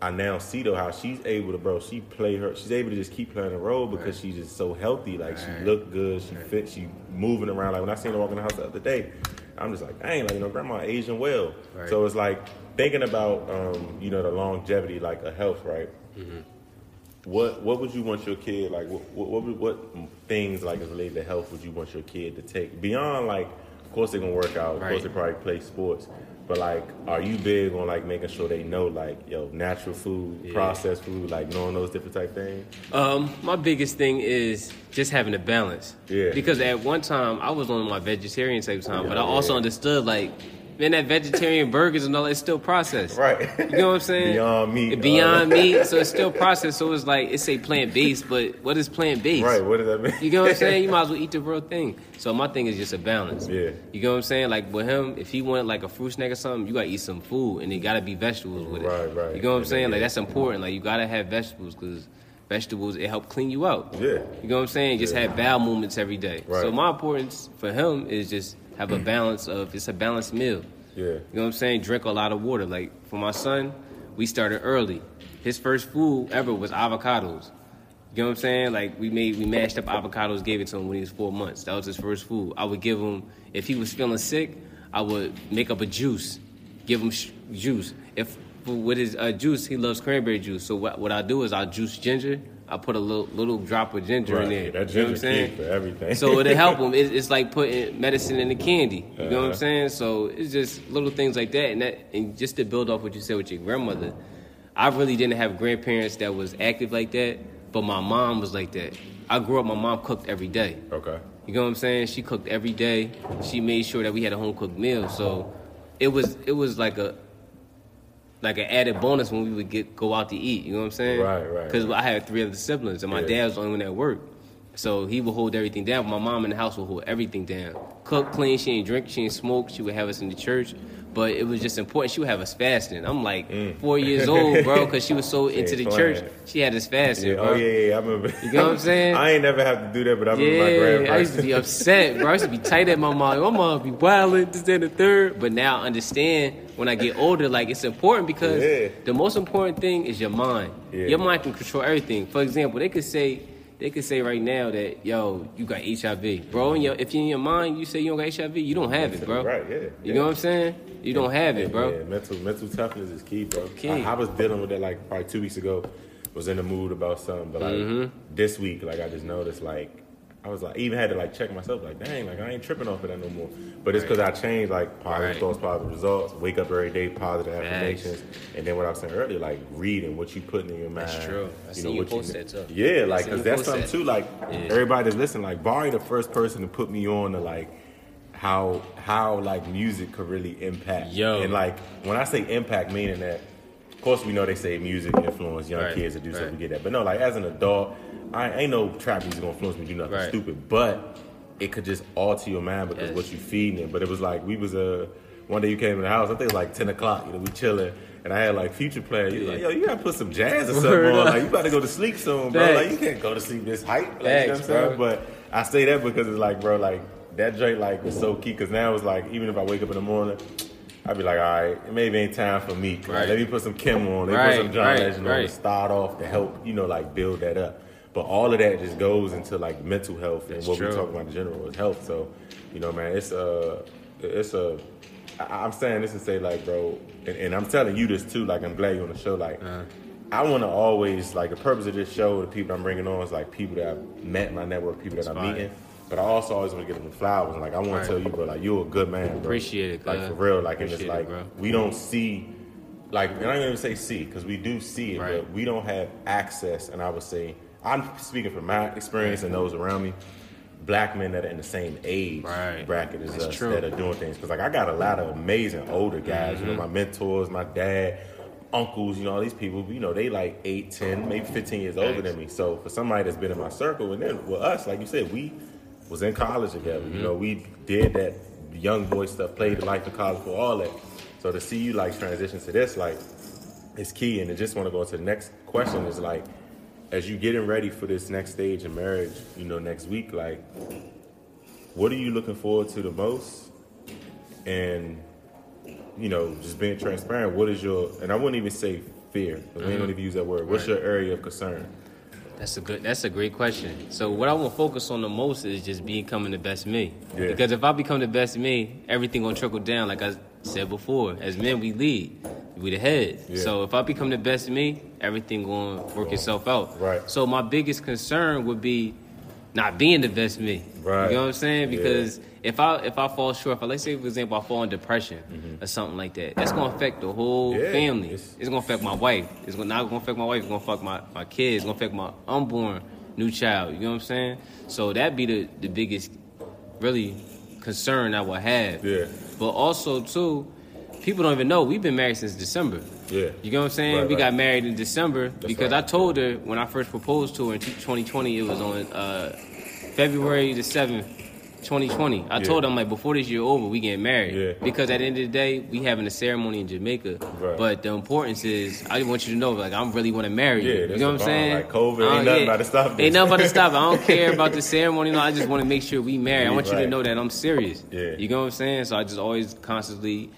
Right. I now see though how she's able to, bro. She play her. She's able to just keep playing the role because she's just so healthy. Like she Right. look good. She fit. She moving around. Like when I seen her walking the house the other day, I'm just like, dang, like you know, grandma aging well. Right. So it's like thinking about, um, you know, the longevity, like a health, right? Mm-hmm. What What would you want your kid like? What What, what, what things like related to health would you want your kid to take beyond like? Of course they're gonna work out. Of course they probably play sports. But like, are you big on like making sure they know like yo natural food, Yeah. processed food, like knowing those different type things? Um, my biggest thing is just having a balance. Yeah. Because at one time I was on my vegetarian type time, but I Yeah. also understood like, man, that vegetarian burgers and all that is still processed. Right. You know what I'm saying? Beyond meat, Beyond uh, meat, so it's still processed. So it's like it's a plant based, but what is plant based? Right. What does that mean? You know what I'm saying? (laughs) You might as well eat the real thing. So my thing is just a balance. Yeah. You know what I'm saying? Like with him, if he wanted like a fruit snack or something, you gotta eat some food, and it gotta be vegetables with it. Right, right. You know what I'm saying? then, Like that's important. Like you gotta have vegetables because vegetables it help clean you out. Yeah. You know what I'm saying? Just Yeah. have bowel movements every day. Right. So my importance for him is just have a balance of it's a balanced meal. Yeah. You know what I'm saying? Drink a lot of water. Like for my son, we started early. His first food ever was avocados. You know what I'm saying? Like we made we mashed up avocados, gave it to him when he was four months. That was his first food. I would give him if he was feeling sick, I would make up a juice, give him sh- juice. If with his uh, juice, he loves cranberry juice. So what, what I do is I juice ginger. I put a little little drop of ginger Right. in there. That you know what I'm ginger saying? for everything. So it'll help him. It, it's like putting medicine in the candy. You know what I'm Uh-huh. saying? So it's just little things like that, and that, and just to build off what you said with your grandmother, I really didn't have grandparents that was active like that, but my mom was like that. I grew up. My mom cooked every day. Okay. You know what I'm saying? She cooked every day. She made sure that we had a home cooked meal. So it was it was like a like an added bonus when we would get go out to eat. You know what I'm saying? Right, right, Because right. I had three other siblings, and my Yeah. dad was the only one at work. So he would hold everything down. My mom in the house would hold everything down. Cook, clean. She ain't drink. She ain't smoke. She would have us in the church. But it was just important. She would have us fasting. I'm like mm. four years old, bro, because she was so (laughs) into the church. She had us fasting, Yeah, oh, bro. oh yeah, yeah, I remember. You know what I'm saying? (laughs) I ain't never have to do that, but I remember my Yeah. I used to be upset, bro. I used to be tight at my mom. My mom be wilding, this, and the third. But now I understand when I get older, like it's important because Yeah. the most important thing is your mind. Yeah. Your mind can control everything. For example, they could say they could say right now that yo, you got HIV, bro. And your, if you in your mind you say you don't got HIV, you don't have it, bro. Right, yeah, You yeah. know what I'm saying? You don't have it, bro. Yeah, mental mental toughness is key, bro. Key. I, I was dealing with that like probably two weeks ago. Was in the mood about something, but like Mm-hmm. this week, like I just noticed, like I was like even had to like check myself, like dang, like I ain't tripping off of that no more. But it's because I changed like positive Right. thoughts, positive results. Wake up every day, positive affirmations, and then what I was saying earlier, like reading what you putting in your mind. That's true. I you what post that, too. Yeah, like because that's something that. too. Like Yeah. everybody that's listening, like Bari, the first person to put me on to like how how like music could really impact. Yo. And like when I say impact, meaning that, of course we know they say music influence young Right, kids to do stuff. We get that, but no, like as an adult, I ain't no trap music gonna influence me do nothing Right. stupid. But it could just alter your mind because Yes. what you feeding it. But it was like we was uh, one day you came in the house. I think it was like ten o'clock. You know, we chilling. And I had like Future playing. You like, yo, you gotta put some jazz or something Word on. up. Like you about to go to sleep soon, bro. Facts. Like you can't go to sleep this hype. Like, you know what I'm saying? bro. But I say that because it's like, bro, like that joint like was so key. Cause now it's like, even if I wake up in the morning, I'd be like, all right, it maybe ain't time for me. Right. let me put some Kem on. Let me Right, put some John right, Legend on to start off to help, you know, like build that up. But all of that just goes into like mental health and That's what we true. talk about in general is health. So, you know, man, it's a, it's a. I- I'm saying this to say like, bro, and, and I'm telling you this too. Like, I'm glad you're on the show. Like, Uh-huh. I want to always like the purpose of this show. The people I'm bringing on is like people that I've met in my network, people that I'm Inspired. meeting. But I also always want to give them the flowers. And like, I want Right. to tell you, bro, like you're a good man, bro. Appreciate it, Like for real. Like, and it's Appreciate it, like we don't see. Like, and I don't even say see because we do see it, Right. but we don't have access. And I would say, I'm speaking from my experience and those around me. Black men that are in the same age Right. bracket as That's us true. that are doing things. Because like I got a lot of amazing older guys. You know, Mm-hmm. my mentors, my dad, uncles. You know, all these people. You know, they like 8, 10, maybe fifteen years older than me. So for somebody that's been in my circle, and then with us, like you said, we was in college together. Mm-hmm. You know, we did that young boy stuff, played the life of college for all that. So to see you like transition to this, like, it's key. And I just want to go to the next question. Is like, as you getting ready for this next stage of marriage, you know, next week, like, what are you looking forward to the most? And you know, just being transparent. What is your? And I wouldn't even say fear. We Mm-hmm. ain't even use that word. What's your area of concern? That's a good. That's a great question. So what I want to focus on the most is just becoming the best me. Yeah. Because if I become the best me, everything gonna trickle down. Like I said before, as men we lead, we the head. Yeah. So if I become the best me, everything gonna work itself out. Right. So my biggest concern would be not being the best me. Right. You know what I'm saying? Yeah. If I if I fall short, if I let's say for example I fall in depression or something like that, that's gonna affect the whole Mm-hmm. Yeah, family. it's- It's, gonna affect my wife. It's gonna, not gonna affect my wife. It's gonna affect my, my kids. It's gonna affect my unborn new child. You know what I'm saying? So that be the, the biggest really concern I would have. Yeah. But also too, people don't even know we've been married since December. Yeah. You know what I'm saying? Right, we right. got married in December because right. I told her when I first proposed to her in 2020, it was on uh, February the 7th, 2020. I Yeah. told him like, before this year over, we getting married. Yeah. Because at the end of the day, we having a ceremony in Jamaica. Right. But the importance is, I want you to know, like, I'm really want to marry you. Yeah, you know what I'm saying? Like, COVID Uh, ain't nothing about to stop this. Ain't nothing about to stop. I don't care (laughs) about the ceremony. No, I just want to make sure we marry. I want you to know that I'm serious. Yeah. You know what I'm saying? So I just always constantly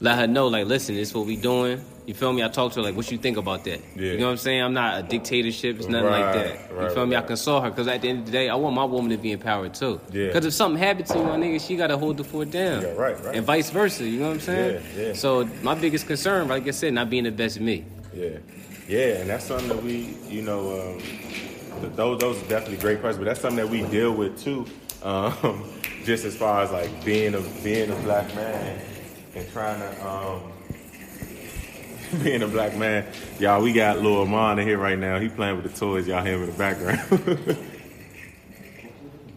let her know, like, listen, this is what we doing. You feel me? I talk to her like, what you think about that? Yeah. You know what I'm saying? I'm not a dictatorship. It's nothing like that. right, you feel me? I right. consult her because at the end of the day, I want my woman to be empowered too. Yeah. Because if something happened to my nigga, she got to hold the fort down. Yeah, right, right. And vice versa. You know what I'm saying? Yeah, yeah. So my biggest concern, like I said, not being the best me. Yeah, yeah, and that's something that we, you know, um, th- those those are definitely great questions. But that's something that we deal with too, um, (laughs) just as far as like being a being a black man and trying to um, (laughs) being a black man. Y'all, we got Lil Amon in here right now. He playing with the toys. Y'all hear him in the background. (laughs)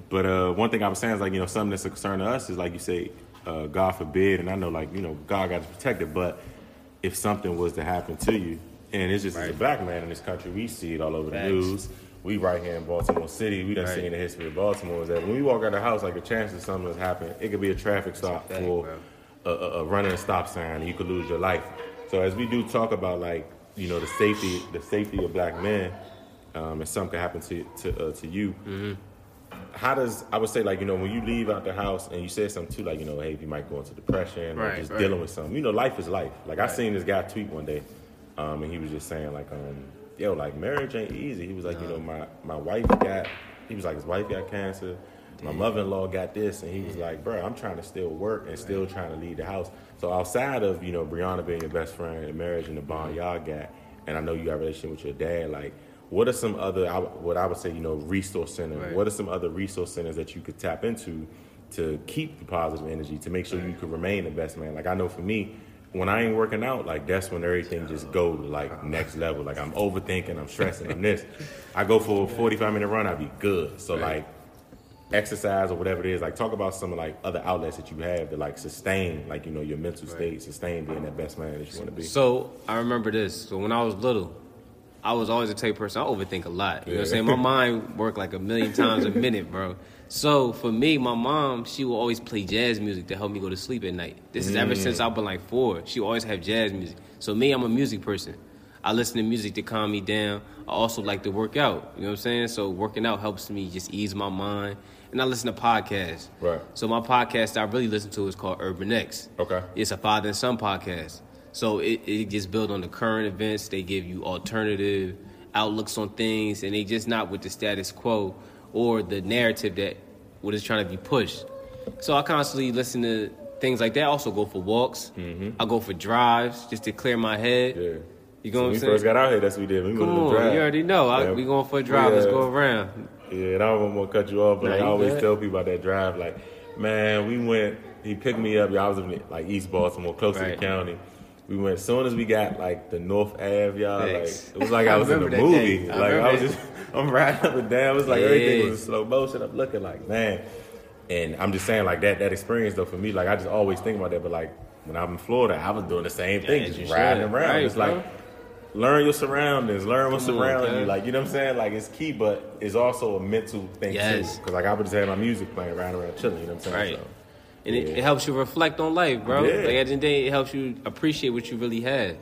But uh, one thing I was saying is like you know something that's a concern to us is like you say, uh, God forbid, and I know like you know God got to protect it, but if something was to happen to you. And it's just as a black man in this country, we see it all over the news. We right here in Baltimore City, we done Right. seen the history of Baltimore is that when we walk out of the house, like the chances of something has happened, it could be a traffic stop for. A, a, running a stop sign, and you could lose your life. So as we do talk about like you know the safety the safety of black men, um, and something could happen to to uh, to you. Mm-hmm. How does I would say like you know when you leave out the house and you said something too like you know hey you might go into depression or just right. dealing with something you know life is life like I seen this guy tweet one day um, and he was just saying like um yo like marriage ain't easy he was like you know my my wife got he was like his wife got cancer my mother-in-law got this and he was like bro I'm trying to still work and still trying to lead the house. So outside of you know Brianna being your best friend and marriage and the bond mm-hmm. y'all got and I know you got a relationship with your dad like what are some other what I would say you know resource centers Right. what are some other resource centers that you could tap into to keep the positive energy to make sure you could remain the best man? Like I know for me when I ain't working out like that's when everything just go to like uh-huh. next level. Like I'm overthinking I'm stressing I'm (laughs) this. I go for a 45 minute run I'd be good. So Right. like exercise or whatever it is like talk about some of like other outlets that you have to like sustain like you know your mental state sustain being that best man that you want to be So I remember this. So when I was little, I was always a type person. I overthink a lot. You know what I'm saying? My (laughs) mind worked like a million times a minute, bro. So for me, my mom, she will always play jazz music to help me go to sleep at night. This is ever since mm. I've been like four. She always have jazz music. So me, I'm a music person. I listen to music to calm me down. I also like to work out. You know what I'm saying? So working out helps me just ease my mind. And I listen to podcasts. Right. So my podcast I really listen to is called Urban X. Okay. It's a father and son podcast. So it, it just built on the current events. They give you alternative outlooks on things, and they just not with the status quo or the narrative that what is trying to be pushed. So I constantly listen to things like that. I also go for walks. I go for drives just to clear my head. Mm-hmm. yeah You so know when we saying? first got out here that's what we did we Come went to the on, drive. you already know. I, Yeah. we going for a drive. Let's go around. Yeah, and I don't want to cut you off, but Nah, like, I always good. tell people about that drive. Like, man, we went. He picked me up. Y'all was in like East Baltimore, close to the county. We went as soon as we got like the North Ave, y'all. Like it was like (laughs) I I was in a movie. I Like I was just, (laughs) I'm riding up and down. It was like everything was in slow motion. I'm looking like man, and I'm just saying like that that experience though for me, like I just always think about that. But like when I'm in Florida, I was doing the same thing, as just riding should. around. Right, it's bro. like learn your surroundings, learn what's on, surrounding you. Like you know what I'm saying? Like it's key, but it's also a mental thing Yes. too. Because like I would just have my music playing around around chilling. You know what I'm saying? Right. So, And it, Yeah. it helps you reflect on life, bro. Yeah. Like at the end of the day, it helps you appreciate what you really had.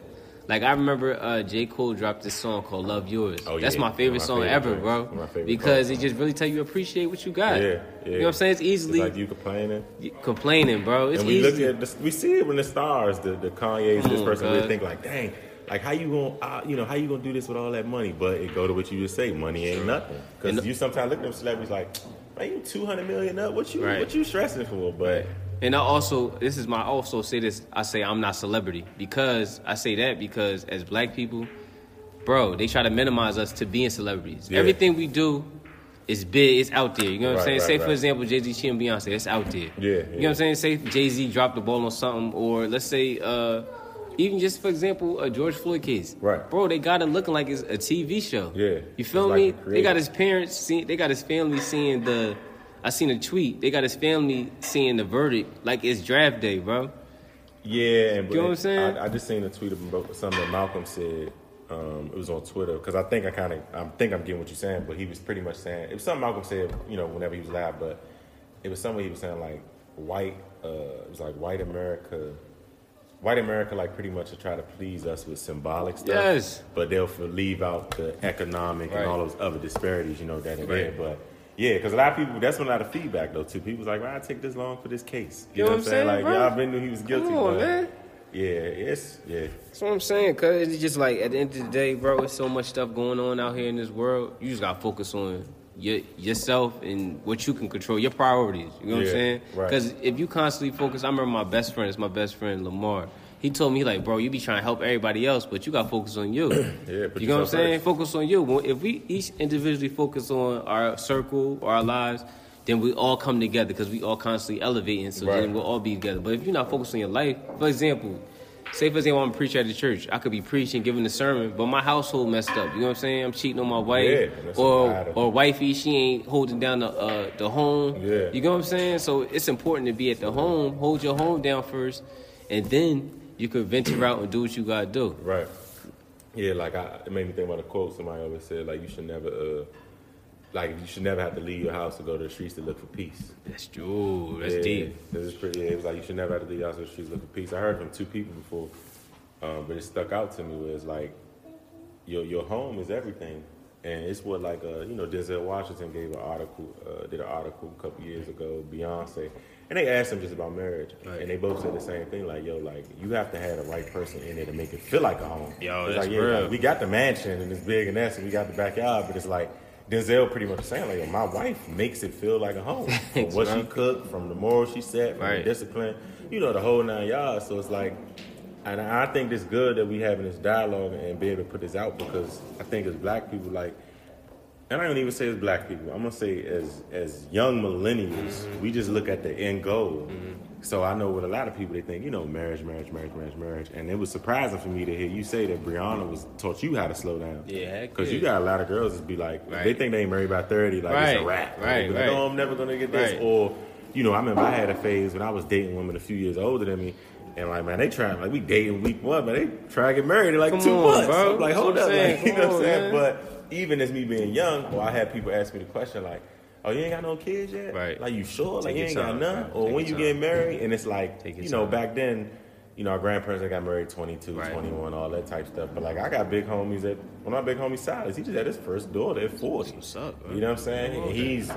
Like I remember uh, J. Cole dropped this song called "Love Yours." Oh, yeah. That's my favorite my song favorite ever, bro. My favorite because songs. it just really tell you appreciate what you got. yeah, yeah. You know what I'm saying? It's easily like you complaining. complaining, bro. It's and we easy. look at we see it when the stars, the the Kanye's, Come this on, person, we think like, dang, like how you gonna, uh, you know, how you gonna do this with all that money? But it go to what you just say, money ain't nothing. Because you sometimes look at them celebrities like, man, you two hundred million up. What you Right. what you stressing for? But And I also, this is my I also say this. I say I'm not celebrity because I say that because as black people, bro, they try to minimize us to being celebrities. Yeah. Everything we do is big. It's out there. You know what Right, I'm saying? right, say for example, Jay Z, and Beyonce. It's out there. Yeah, You know what I'm saying? Say Jay Z dropped the ball on something, or let's say. uh even just for example, a George Floyd case, Right. Bro, they got it looking like it's a TV show. Yeah. you feel like me? the they got his parents, seeing. they got his family seeing the. I seen a tweet. They got his family seeing the verdict like it's draft day, bro. Yeah, and You know what I'm saying? I, I just seen a tweet about something that Malcolm said. Um, it was on Twitter because I think I kind of I think I'm getting what you're saying, but he was pretty much saying it was something Malcolm said, you know, whenever he was live, but it was something he was saying like white, uh, it was like white America, white America like pretty much to try to please us with symbolic stuff, Yes. but they'll leave out the economic Right. and all those other disparities, you know, that are there, Right. but. Yeah, because a lot of people, that's when a lot of feedback though too. People's like, why I take this long for this case? You know what I'm saying, Like, bro? y'all been knew he was guilty, Come on, but man. yeah, it's yeah. That's what I'm saying, cause it's just like at the end of the day, bro, it's so much stuff going on out here in this world. You just gotta focus on your, yourself and what you can control, your priorities. You know what Yeah, I'm saying? right. Because if you constantly focus, I remember my best friend, it's my best friend Lamar. He told me, like, bro, you be trying to help everybody else, but you gotta focus on you. put you know what I'm saying? first. Focus on you. Well, If we each individually focus on our circle or our lives, then we all come together because we all constantly elevating. So Right. then we'll all be together. But if you're not focused on your life, for example, say for example I'm a preacher at the church, I could be preaching, giving the sermon, but my household messed up. You know what I'm saying? I'm cheating on my wife, Yeah, or or wifey, she ain't holding down the uh, the home. Yeah. You know what I'm saying? So it's important to be at the home, hold your home down first, and then you could venture out and do what you gotta do. Right. Yeah, like I, it made me think about a quote somebody always said, like you should never, uh, like you should never have to leave your house to go to the streets to look for peace. That's true. That's yeah, deep. This is pretty. Yeah, it was like you should never have to leave your house to the streets to look for peace. I heard from two people before, um, but it stuck out to me. Where it's like your your home is everything, and it's what like uh, you know Denzel Washington gave an article, uh, did an article a couple years ago. Beyonce. And they asked him just about marriage, Right. and they both said the same thing. Like, yo, like you have to have the right person in there to make it feel like a home. Yo, It's that's like, yeah, real. like, we got the mansion and it's big and that's and we got the backyard, but it's like Denzel pretty much saying like, my wife makes it feel like a home. (laughs) From what she cooked, from the moral she set, from the discipline, you know, the whole nine yards. So it's like, and I think it's good that we having this dialogue and be able to put this out because I think as black people, like, and I don't even say as black people. I'm gonna say as as young millennials, Mm-hmm. we just look at the end goal. So I know with a lot of people, they think you know marriage, marriage, marriage, marriage, marriage, and it was surprising for me to hear you say that Brianna was taught you how to slow down. Yeah, because you got a lot of girls that be like, if they think they ain't married by thirty, like it's a Right, wrap. Like, right, like, right. oh, I'm never gonna get this, Right. or you know, I remember I had a phase when I was dating women a few years older than me. And like man, they trying like we dating week one, but they try to get married in like Come two on, months. bro. I'm like, hold up, I'm like, (laughs) you know Come what I'm saying? man. But even as me being young, or I had people ask me the question like, "Oh, you ain't got no kids yet? Right. Like you sure? like you ain't time, got none? bro. Or Take when you time. get married?" Mm-hmm. And it's like, Take your you know, time. back then, you know, our grandparents they got married 22, Right. 21, all that type stuff. But like I got big homies that one of my big homies Silas, he just had his first daughter at 40. What's up, bro? You know what I'm saying? And he's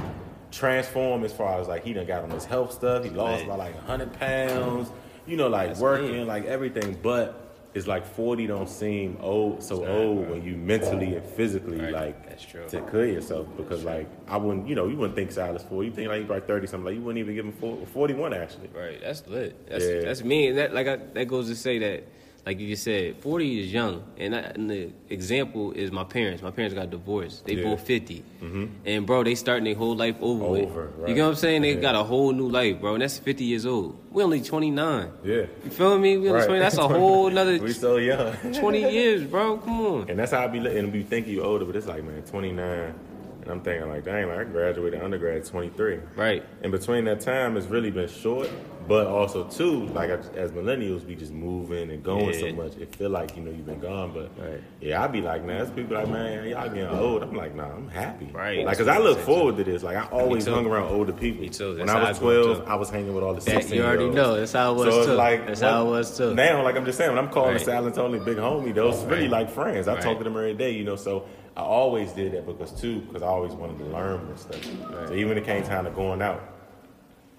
transformed as far as like he done got on his health stuff. He lost Right. about like 100 pounds. You know, like That's working, me. like everything. But it's like 40 don't seem old so old when you mentally and physically Right. like That's true. to clear yourself because like I wouldn't you know you wouldn't think Silas 40 you think like he's like 30 something like you wouldn't even give him 40, 41 actually Right, that's lit. That's Yeah. that's me. And that like I, that goes to say that, like you just said, forty is young, and, I, and the example is my parents. My parents got divorced. They Yeah. both 50 mm-hmm. and bro, they starting their whole life over. Over, right. You know what I'm saying? They Yeah. got a whole new life, bro, and that's fifty years old. We only twenty nine. yeah You feel me? We only Right. 20, that's a (laughs) whole another we so young twenty years, bro. Come on. and that's how I be looking and be thinking you older but it's like man 29 and I'm thinking like dang like I graduated undergrad at 23 Right. And between that time it's really been short but also too like as millennials we just moving and going so much it feel like you know you've been gone but Right. yeah I be like man there's people like man y'all getting old I'm like nah I'm happy Right. like cause I look forward to this like I always hung around older people Me too. when I was I grew up, 12 too. I was hanging with all the That, 16 you already know. That's how it was so it's too. like that's how it was too. Now, like I'm just saying, when I'm calling Right. the Silent Tony big homie, those really like friends. I talk to them every day, you know. So I always did that because too, because I always wanted to learn this stuff. Right. So even when it came time to going out,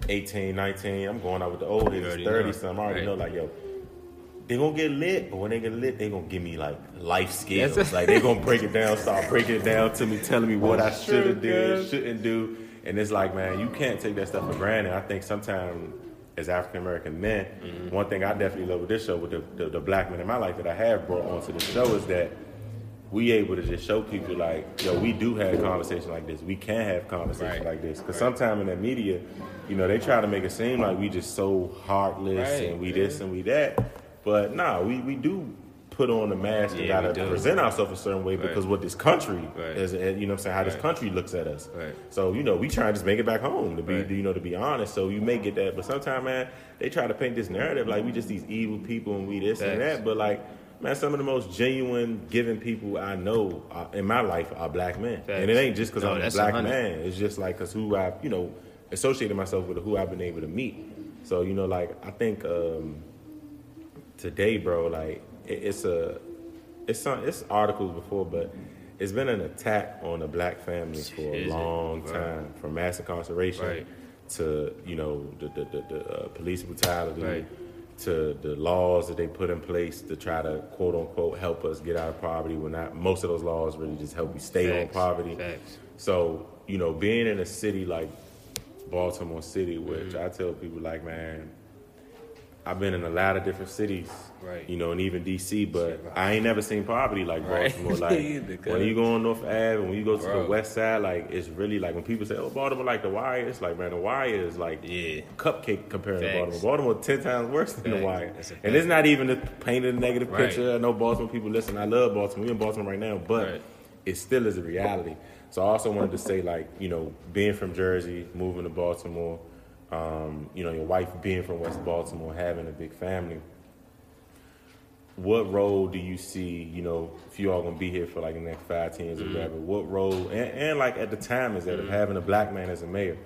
18, 19, I'm going out with the old You heads, already 30 know. something. I already Right. know, like yo. They gonna get lit, but when they get lit, they gonna give me like life skills. That's- like they gonna break it down, start breaking it down to me, telling me what I should have did, shouldn't do. And it's like, man, you can't take that stuff for granted. I think sometimes as African American men, Mm-hmm. one thing I definitely love with this show, with the, the, the black men in my life that I have brought onto the show is that we able to just show people like, yo, we do have a conversation like this. We can have conversation Right. like this. Because sometimes in the media, you know, they try to make it seem like we just so heartless Right, and we man. this and we that. But nah, we, we do put on the mask and Yeah, we gotta present ourselves a certain way Right. because what this country Right. is, eh, you know what I'm saying, how this country looks at us. Right. So, you know, we try to just make it back home to be, Right. you know, to be honest. So you may get that. But sometimes, man, they try to paint this narrative like we just these evil people and we this and that. But like, man, some of the most genuine, giving people I know uh, in my life are black men. And it ain't just because No, I'm a black 100. man. It's just like because who I, you know, associated myself with, who I've been able to meet. So, you know, like, I think um, today, bro, like, it, it's a, it's some, it's articles before, but it's been an attack on the black family for a Is long Right. time, from mass incarceration Right. to you know the the, the, the uh, police brutality Right. To the laws that they put in place to try to quote unquote help us get out of poverty. We're not most of those laws really just help you stay Facts. on poverty. Facts. So you know, being in a city like Baltimore City, which Mm-hmm. I tell people like, man, I've been in a lot of different cities, Right. You know, and even DC, but right. I ain't never seen poverty like Right. Baltimore. (laughs) Like when you go on North Ave and when you go to the West Side, like it's really like when people say, "Oh, Baltimore like the Wire," it's like, man, the Wire is like Yeah. cupcake compared to Baltimore. Baltimore ten times worse than the Facts. Wire, and it's not even to paint a negative Right. picture. I know Baltimore people listen. I love Baltimore. We in Baltimore right now, but it still is a reality. So I also wanted to say, like, you know, being from Jersey, moving to Baltimore, um, you know, your wife being from West Baltimore, having a big family. what role do you see, you know, if you all gonna be here for like the next five, ten years or whatever, what role and, and like at the time is that of having a black man as a mayor,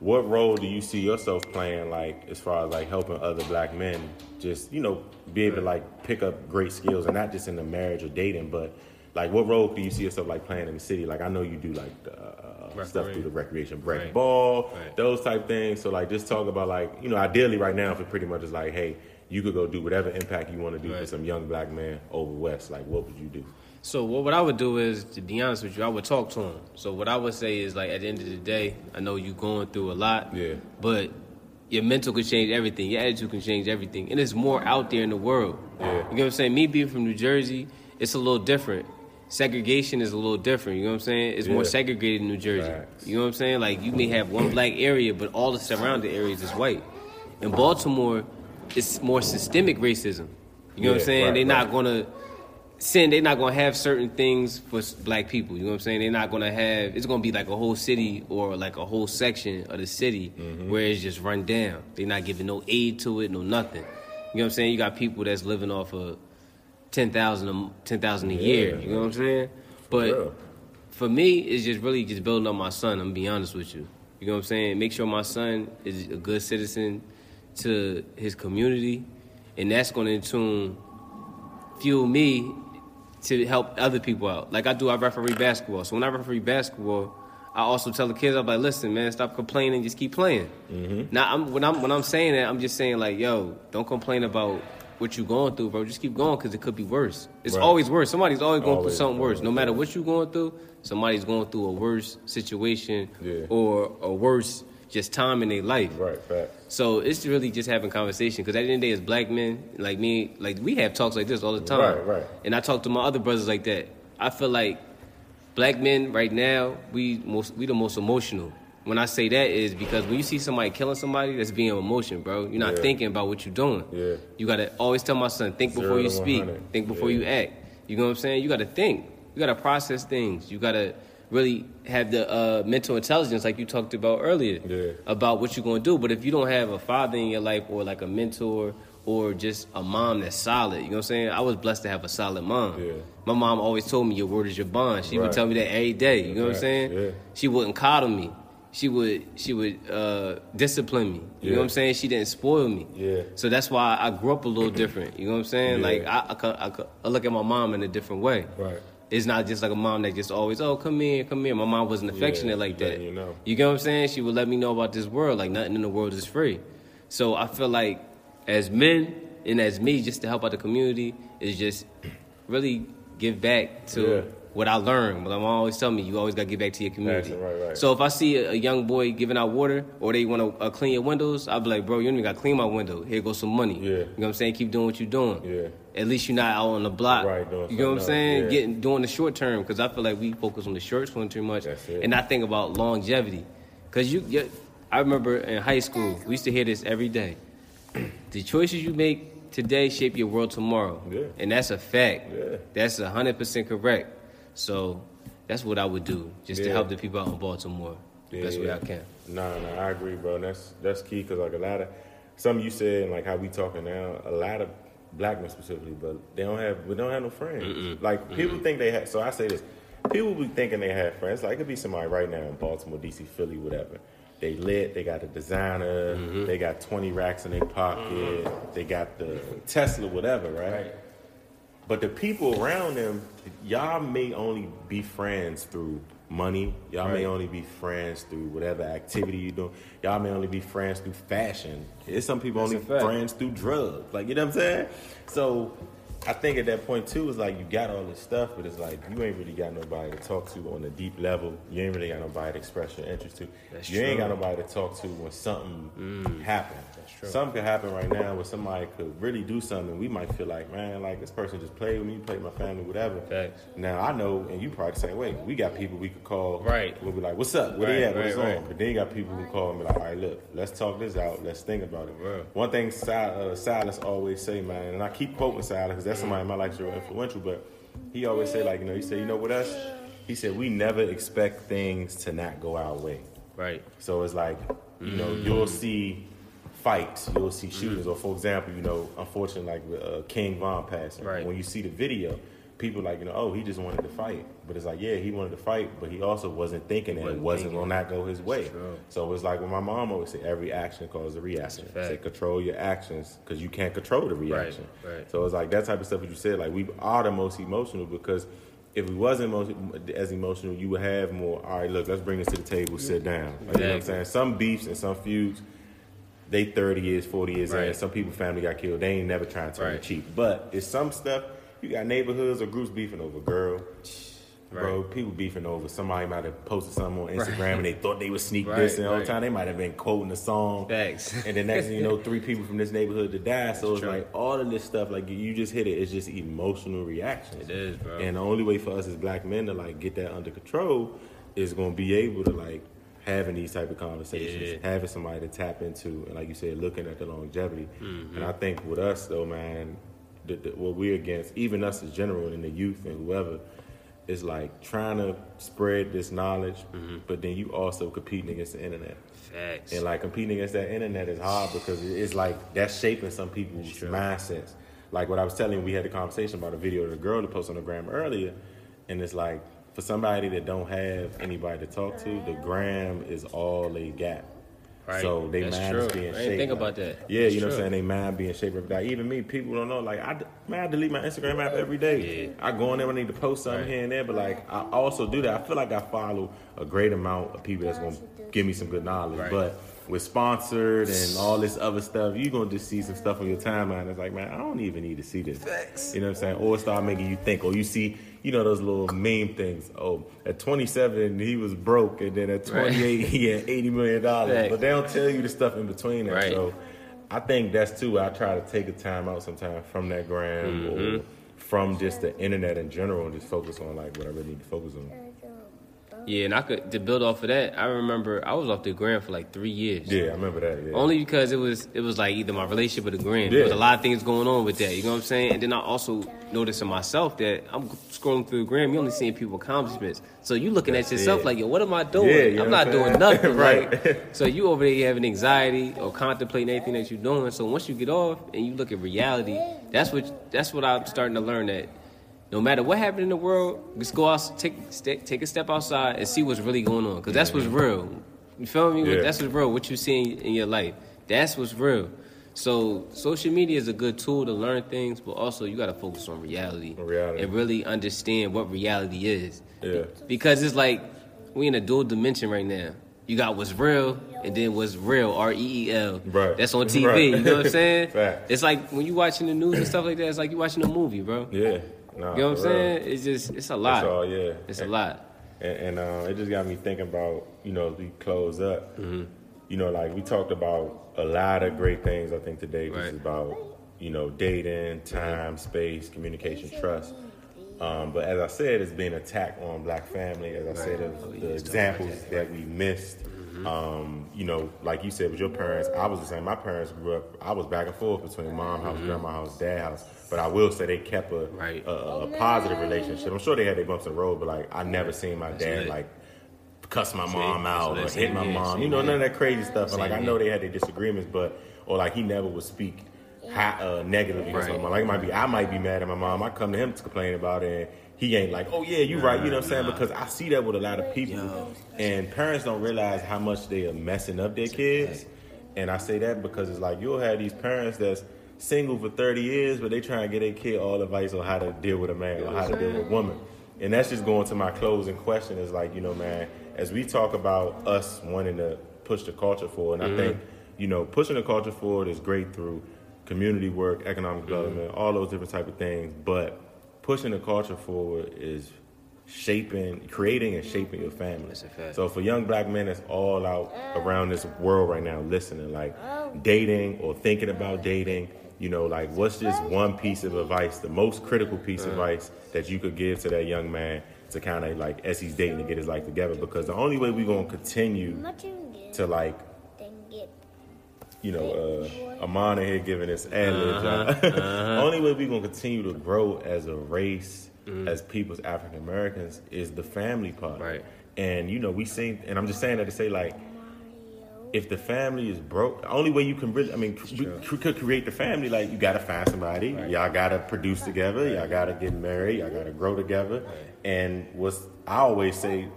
what role do you see yourself playing like as far as like helping other black men just, you know, be able to like pick up great skills and not just in the marriage or dating, but like what role do you see yourself like playing in the city? Like I know you do like the, uh, stuff through the recreation break Right. ball, Right. those type things. So like just talk about like, you know, ideally right now if it pretty much is like, hey, you could go do whatever impact you want to do for some young black man over west. Like, what would you do? So what, what I would do is, to be honest with you, I would talk to him. So what I would say is like at the end of the day, I know you're going through a lot. Yeah. But your mental can change everything. Your attitude can change everything. And there's more out there in the world. Yeah. You know what I'm saying? Me being from New Jersey, it's a little different. Segregation is a little different. You know what I'm saying? It's more segregated in New Jersey. Facts. You know what I'm saying? Like you may have one black area, but all the surrounding areas is white. In Baltimore, it's more systemic racism. You know what I'm saying? right, They're not gonna send. they're not gonna have certain things for black people. You know what I'm saying? They're not gonna have. It's gonna be like a whole city or like a whole section of the city Mm-hmm. where it's just run down. They're not giving no aid to it, no nothing. You know what I'm saying? You got people that's living off of ten thousand, ten thousand a year. Yeah, You know what I'm saying? But real. for me, it's just really just building up my son. I'm gonna be honest with you. You know what I'm saying? Make sure my son is a good citizen to his community, and that's gonna in tune fuel me to help other people out. Like I do, I referee basketball. So when I referee basketball, I also tell the kids, I'm like, listen, man, stop complaining, just keep playing. Mm-hmm. Now, I'm, when I'm when I'm saying that, I'm just saying like, yo, don't complain about what you're going through, bro. Just keep going because it could be worse. It's Right. always worse. Somebody's always going Always through something worse. No matter what you're going through, somebody's going through a worse situation Yeah. or a worse just time in their life. Right, fact. So it's really just having conversation because at the end of the day, as black men, like me, like we have talks like this all the time. Right, right. And I talk to my other brothers like that. I feel like black men right now, we most we the most emotional. When I say that is because when you see somebody killing somebody, that's being emotion, bro. You're not Yeah. thinking about what you're doing. Yeah. You gotta always tell my son, think Zero before you speak, think before Yeah. you act. You know what I'm saying? You gotta think. You gotta process things. You gotta really have the uh, mental intelligence, like you talked about earlier, Yeah. about what you're gonna do. But if you don't have a father in your life or like a mentor or just a mom that's solid, you know what I'm saying? I was blessed to have a solid mom. Yeah. My mom always told me your word is your bond. She would tell me that every day. You know what I'm saying? Yeah. She wouldn't coddle me. She would she would uh, discipline me. You Yeah. know what I'm saying? She didn't spoil me. Yeah. So that's why I grew up a little (clears throat) different. You know what I'm saying? Yeah. Like I, I, I, I look at my mom in a different way. Right. It's not just like a mom that just always, oh, come here, come here. My mom wasn't affectionate like that. you know. You get what I'm saying? She would let me know about this world. Like nothing in the world is free. So I feel like as men and as me, just to help out the community, is just really give back to Yeah. What I learned. But I'm always telling me, you always got to give back to your community. Right, right, right. So if I see a, a young boy giving out water or they want to uh, clean your windows, I'll be like, bro, you don't even got to clean my window. Here goes some money. Yeah. You know what I'm saying? Keep doing what you're doing. Yeah. At least you're not out on the block. Right, you know what I'm saying? yeah. Getting doing the short term because I feel like we focus on the short term too much, That's it. and I think about longevity. Because you, you, I remember in high school we used to hear this every day. (clears throat) the choices you make today shape your world tomorrow, Yeah. and that's a fact. Yeah. That's hundred percent correct. So that's what I would do just to help the people out in Baltimore the Yeah, best way yeah. I can. Nah, nah, I agree, bro. And that's that's key because like a lot of some you said and like how we talking now, a lot of black men specifically, but they don't have we don't have no friends. Like people think they have. So I say this: people be thinking they have friends. Like it could be somebody right now in Baltimore, DC, Philly, whatever. They lit. They got a designer. Mm-hmm. They got twenty racks in their pocket. Mm-hmm. They got the Tesla, whatever, right? But the people around them, y'all may only be friends through money. Y'all may only be friends through whatever activity you do. Y'all may only be friends through fashion. There's some people That's only friends through drugs. Like you know what I'm saying? So I think at that point too, it's like you got all this stuff, but it's like you ain't really got nobody to talk to on a deep level. You ain't really got nobody to express your interest to. That's you ain't true. Mm. got nobody to talk to when something happen. That's true. Something could happen right now where somebody could really do something. We might feel like, man, like this person just played with me, played my family, whatever. Facts. Now I know, and you probably say, wait. We got people we could call. Right. We'll be like, "What's up? Where they Right, at? What's right, on?" But then you got people who call and be like, "All right, look, let's talk this out. Let's think about it." Right. One thing uh, Silas always say, man, and I keep quoting Silas because that's somebody in my life that's real influential. But he always say, like, you know, he said, "You know, with us, he said we never expect things to not go our way." Right. So it's like, you know, Mm. you'll see fights, you'll see shootings, or for example, you know, unfortunately, like with uh, King Von passing, Right. when you see the video, people like, you know, oh, he just wanted to fight, but it's like, yeah, he wanted to fight, but he also wasn't thinking that it Wasn't wasn't thinking. gonna not go his way. true. So it's like when my mom always say, every action causes a reaction. fact. Say control your actions because you can't control the reaction. right. So it's like that type of stuff that you said. Like we are the most emotional because if we wasn't most, as emotional, you would have more. All right, look, let's bring this to the table, sit down. Like, You know what I'm saying? Some beefs and some feuds, they 30 years, 40 years in. Some people family got killed. They ain't never trying to turn Right. cheek. But it's some stuff. You got neighborhoods or groups beefing over girl. Bro, people beefing over somebody might have posted something on Instagram and they thought they would sneak Right, this and all the time. They might have been quoting a song. Facts. And the next thing you know, (laughs) three people from this neighborhood to die. So it's true. like all of this stuff, like you just hit it, it's just emotional reactions. It is, bro. And the only way for us as black men to like get that under control is gonna be able to like having these type of conversations, Yeah. having somebody to tap into, and like you said, looking at the longevity. Mm-hmm. And I think with us though, man, the, the, what we're against, even us as general and the youth and whoever, is like trying to spread this knowledge, Mm-hmm. but then you also competing against the internet. Facts. And like competing against that internet is hard because it's like that's shaping some people's mindsets. Like what I was telling you, we had a conversation about a video of the girl that posted on the gram earlier, and it's like for somebody that don't have anybody to talk to, the gram is all they got. Right. So they That's mind true. is being I shaped. didn't think like- about that. Yeah, That's you know what. I'm saying? They mind being shaped every day. Even me, people don't know. Like I, d- man, I delete my Instagram app every day. Yeah. I go in there when I need to post something Right. here and there, but like I also do that. I feel like I follow a great amount of people that's gonna give me some good knowledge. Right. But with sponsored and all this other stuff, you're gonna just see some stuff on your timeline. It's like, man, I don't even need to see this. You know what I'm saying? Or start making you think, or you see, you know, those little meme things. Oh, at 27 he was broke, and then at 28 he had (laughs) 80 million dollars. But they don't tell you the stuff in between that. Right. So I think that's too. I try to take a time out sometime from that gram Mm-hmm. or from just the internet in general and just focus on like what I really need to focus on. Yeah, and I could to build off of that. I remember I was off the gram for like three years. Yeah, I remember that. Yeah. Only because it was it was like either my relationship or the gram. There was a lot of things going on with that. You know what I'm saying? And then I also noticed in myself that I'm scrolling through the gram. You only seeing people accomplishments. So you looking at yourself it. like, yo, what am I doing? Yeah, you know I'm not doing (laughs) nothing. Right. Like, so you over there having anxiety or contemplating anything that you're doing. So once you get off and you look at reality, that's what that's what I'm starting to learn that. No matter what happened in the world, just go out, take st- take a step outside and see what's really going on, because that's what's real. You feel me? Yeah. That's what's real. What you see in your life, that's what's real. So social media is a good tool to learn things, but also you got to focus on reality, reality. and really understand what reality is. Yeah. Because it's like we in a dual dimension right now. You got what's real, and then what's real, R E E L. Right. That's on TV. (laughs) Right. You know what I'm saying? (laughs) Fact. It's like when you watching the news and stuff like that. It's like you watching a movie, bro. Yeah. Nah, You know what I'm for real. saying? It's just it's a lot. That's all, yeah. It's a lot. And, and uh, it just got me thinking about, you know, as we close up, Mm-hmm. you know, like we talked about a lot of great things, I think, today, just Right. about, you know, dating, time, space, communication, trust. Um, but as I said, it's been attack on black family, as I said, of Oh, the let's talk about examples that. that we missed. Mm-hmm. Um, you know, like you said with your parents, I was the same. My parents grew up, I was back and forth between mom house, grandma house, dad house. But I will say they kept a. Right. a, a positive relationship. I'm sure they had their bumps in the road, but like I never seen my dad lit. like cuss my mom that's out or hit my mom. You know, none of that crazy stuff. And like I know they had their disagreements, but or like he never would speak high, uh, negatively against my Right. mom. Like it might be I might be mad at my mom. I come to him to complain about it. And, he ain't like, oh yeah, you right. You know what I'm saying? Because I see that with a lot of people, and parents don't realize how much they are messing up their kids. And I say that because it's like you'll have these parents that's single for 30 years, but they try and get their kid all advice on how to deal with a man or how to deal with a woman. And that's just going to my closing question is like, you know, man, as we talk about us wanting to push the culture forward, and I mm-hmm. think, you know, pushing the culture forward is great through community work, economic mm-hmm. development, all those different type of things. But pushing the culture forward is shaping, creating and shaping your family. That's a fact. So for young black men that's all out around this world right now listening, like oh. dating or thinking about dating, you know, like what's just one piece of advice, the most critical piece of advice that you could give to that young man to kind of like as he's dating to get his life together? Because the only way we're gonna continue to like you know, uh, Amana here giving us ad libs. Uh-huh, (laughs) Only way we're gonna continue to grow as a race, as people, as African Americans, is the family part. Right. And you know, we seen, and I'm just saying that to say like, if the family is broke, the only way you can really, I mean, cr- could create the family, like you gotta find somebody, Right. y'all gotta produce together, y'all gotta get married, y'all gotta grow together. And what's I always say,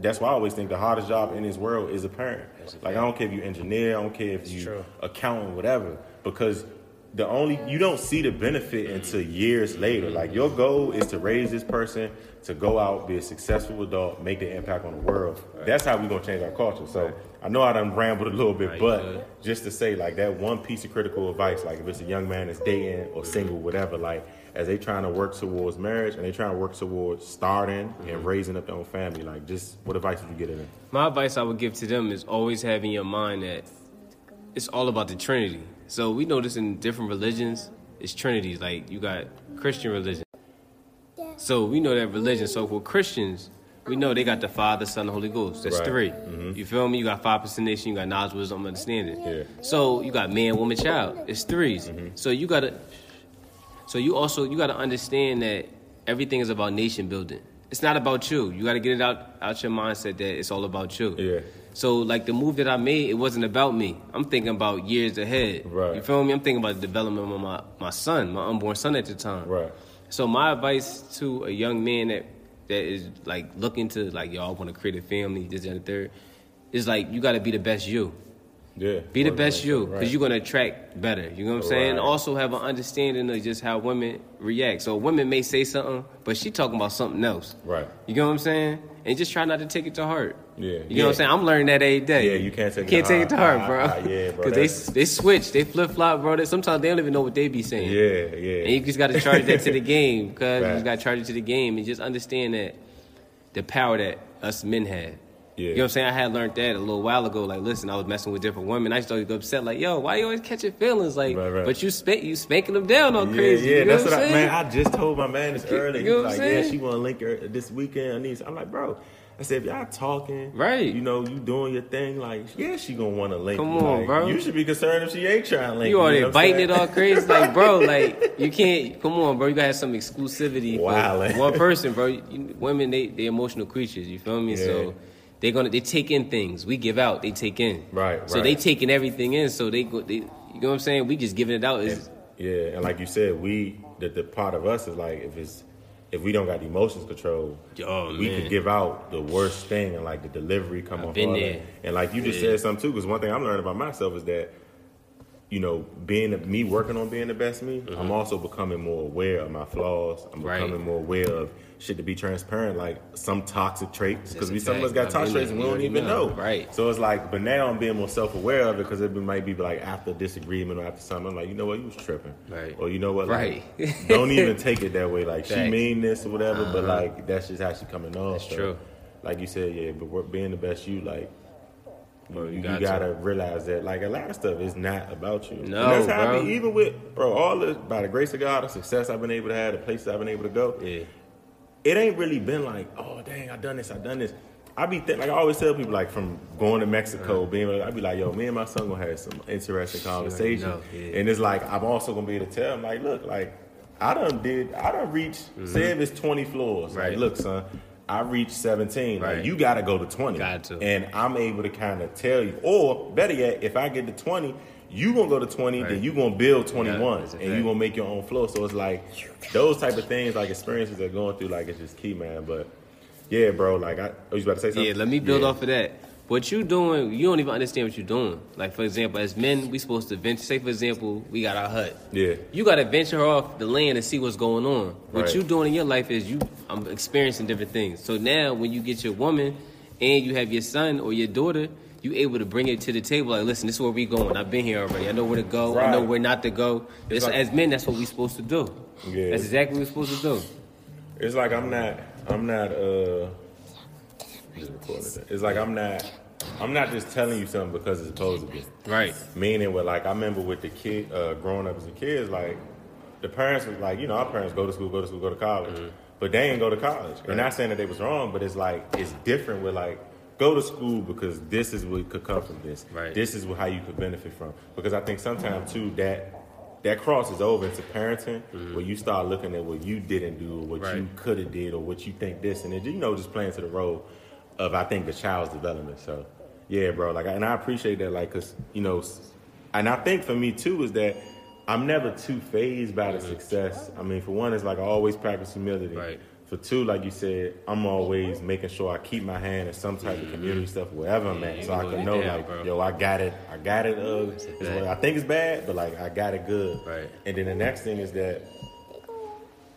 that's why I always think the hardest job in this world is a parent. Like I don't care if you engineer, I don't care if you true. accountant, whatever, because the only you don't see the benefit until years later. Like your goal is to raise this person to go out, be a successful adult, make the impact on the world. That's how we're gonna change our culture. So I know I done rambled a little bit, Right, but good. just to say like that one piece of critical advice, like if it's a young man that's dating or single, whatever, like as they trying to work towards marriage and they trying to work towards starting Mm-hmm. and raising up their own family, like just what advice would you get in there? My advice I would give to them is always have in your mind that it's all about the Trinity. So we know this in different religions. It's Trinities. Like you got Christian religion. So we know that religion. So for Christians, we know they got the Father, Son, and Holy Ghost. That's Right. 3 Mhm. You feel me? You got five percent nation. You got knowledge, wisdom, understanding. Yeah. So you got man, woman, child. It's 3s So you gotta. So you also you gotta understand that everything is about nation building. It's not about you. You gotta get it out out your mindset that it's all about you. Yeah. So like the move that I made, it wasn't about me. I'm thinking about years ahead. Right. You feel me? I'm thinking about the development of my, my son, my unborn son at the time. Right. So my advice to a young man that that is like looking to like y'all want to create a family, this and the third, is like you got to be the best you. Yeah. Be the best on you, because right. you're gonna attract better. You know what I'm saying? Also have an understanding of just how women react. So women may say something, but she talking about something else. Right. You know what I'm saying? And just try not to take it to heart. Yeah. You know Yeah. what I'm saying? I'm learning that every day. Yeah, you can't take it can't to take it to heart. bro. Ah, ah, yeah, bro, (laughs) Because they they switch, they flip flop, bro. They, sometimes they don't even know what they be saying. Yeah, yeah. And you just got to charge that to the (laughs) game because you just got to charge it to the game and just understand that the power that us men had. Yeah. You know what I'm saying? I had learned that a little while ago. Like, listen, I was messing with different women. I used to get upset, like, yo, why you always catching feelings? Like, Right, right. but you spank, you spanking them down on Yeah, crazy. yeah, you know that's what what I'm saying? man. I just told my man this early. You know He's what I'm like, yeah, she want to link her this weekend. I need. I'm like, bro. I said, if y'all talking, Right. You know, you doing your thing. Like, yeah, she gonna want to link. Come you. on, Like, bro. You should be concerned if she ain't trying to link. you already know biting it all crazy, like, bro, (laughs) like you can't. Come on, bro. You gotta have some exclusivity for one person, bro. You, women, they they emotional creatures. You feel me? Yeah. So they're gonna they take in things. We give out, they take in. Right, So right. they taking everything in. So they go. They, you know what I'm saying? We just giving it out. Is Yeah, and like you said, we the, the part of us is like if it's if we don't got the emotions control, Oh, we could give out the worst thing and like the delivery come I've off. been there. And like you just Yeah. said something too, because one thing I'm learning about myself is that you know, being me working on being the best me, I'm also becoming more aware of my flaws. I'm Mm-hmm. Right. becoming more aware of shit to be transparent, like some toxic traits, because we some of us got toxic traits and we don't even know. know. Right. So it's like, but now I'm being more self aware of it because it might be like after disagreement or after something. I'm like, you know what, you was tripping, Right. Or you know what, like, Right. (laughs) don't even take it that way. Like she mean this or whatever, but uh-huh. like that's just how she coming off. That's true. Like you said, yeah, but we're being the best you, like. Bro, you, you got gotta to. realize that, like a lot of stuff is not about you. No, and that's how I bro. be, even with bro, all the by the grace of God, the success I've been able to have, the places I've been able to go Yeah. It ain't really been like, oh dang, I done this, I done this. I be think like I always tell people like from going to Mexico, being like, I be like, yo, me and my son gonna have some interesting conversation, yeah. and it's like I'm also gonna be able to tell him like, look, like I done did, I done reached, say if it's 20 floors, Mm-hmm. Right. like, look, son. I reached 17. Right. Like, you got to go to 20. Got to. And I'm able to kind of tell you. Or, better yet, if I get to 20, you going to go to 20, Right. then you going to build 21. that's a and you fact. going to make your own flow So it's like those type of things, like experiences they're going through, like it's just key, man. But yeah, bro, like I, oh, you about to say something? Yeah, let me build Yeah. off of that. What you doing, you don't even understand what you're doing. Like for example, as men, we supposed to venture. Say for example, we got our hut. Yeah. You got to venture off the land and see what's going on. What Right. you doing in your life is you, I'm experiencing different things. So now, when you get your woman, and you have your son or your daughter, you able to bring it to the table. Like, listen, this is where we going. I've been here already. I know where to go. I know where not to go. This, like- as men, that's what we supposed to do. Yeah. That's exactly what we're supposed to do. It's like I'm not. I'm not. Uh, just recording. It's like I'm not. I'm not just telling you something because it's supposed to be. Right. Meaning, with like I remember with the kid, uh, growing up as a kid, like the parents was like, you know, our parents go to school, go to school, go to college, Mm-hmm. but they ain't go to college. And not saying that they was wrong, but it's like it's different with like go to school because this is what could come from this. Right. This is how you could benefit from. Because I think sometimes too that that crosses over into parenting where you start looking at what you didn't do or what you Mm-hmm. Could have did or what you think this and it you know just playing to the role of I think the child's development. So yeah, bro. Like, and I appreciate that. Like, cause you know, and I think for me too is that I'm never too phased by the mm-hmm. success. I mean, for one, it's like I always practice humility. Right. For two, like you said, I'm always making sure I keep my hand in some type of mm-hmm. community stuff wherever I'm at, so I can know like, yo, I got it, I got it. Uh, I think it's bad, but like I got it good. Right. And then the next thing is that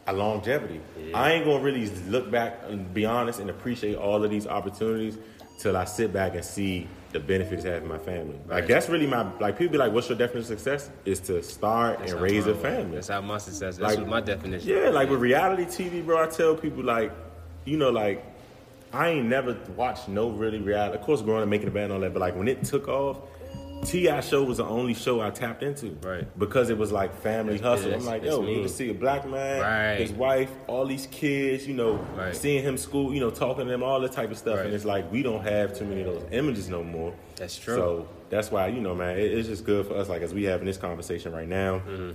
a longevity. Yeah. I ain't gonna really look back and be honest and appreciate all of these opportunities till I sit back and see the benefits it has in my family. Right. Like that's really my like people be like, "What's your definition of success?" Is to start that's and raise a family. That's how my success. That's like, my definition. Yeah, like with reality TV, bro. I tell people like, you know, like I ain't never watched no really reality. Of course, growing up, making a band, and all that, but like when it took off, T.I. show was the only show I tapped into. Right. Because it was like family hustle. I'm like, yo, you to see a black man, right. his wife, all these kids, you know, right. seeing him school, you know, talking to them, all that type of stuff. Right. And it's like we don't have too many of those images no more. That's true. So that's why, you know, man, it, it's just good for us, like as we having this conversation right now. Mm-hmm.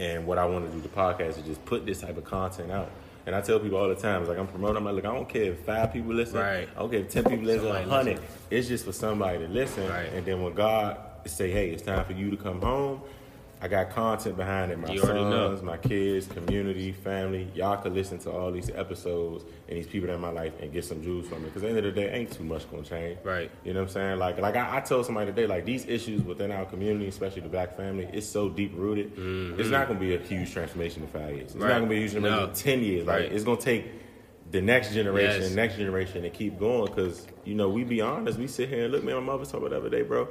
And what I want to do the podcast is just put this type of content out. And I tell people all the time, it's like I'm promoting. I'm like, look, I don't care if five people listen. Right. I don't care if ten people listen, a hundred. It's just for somebody to listen. Right. And then when God say, hey, it's time for you to come home, I got content behind it. My you sons, my kids, community, family. Y'all could listen to all these episodes and these people in my life and get some jewels from it. Because at the end of the day, ain't too much gonna change. Right. You know what I'm saying? Like, like I, I told somebody today, like these issues within our community, especially the black family, it's so deep rooted. Mm-hmm. It's not gonna be a huge transformation in five years. It's right. not gonna be a huge transformation no. in ten years. Like, right. it's gonna take the next generation, yes. next generation, to keep going. Because you know, we be honest, we sit here and look. Man, my mother talk about the other day, bro.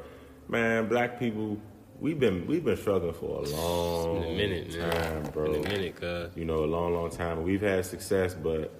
Man, black people we've been we've been struggling for a long a minute, time, bro. In a minute, cuz. You know, a long, long time. We've had success, but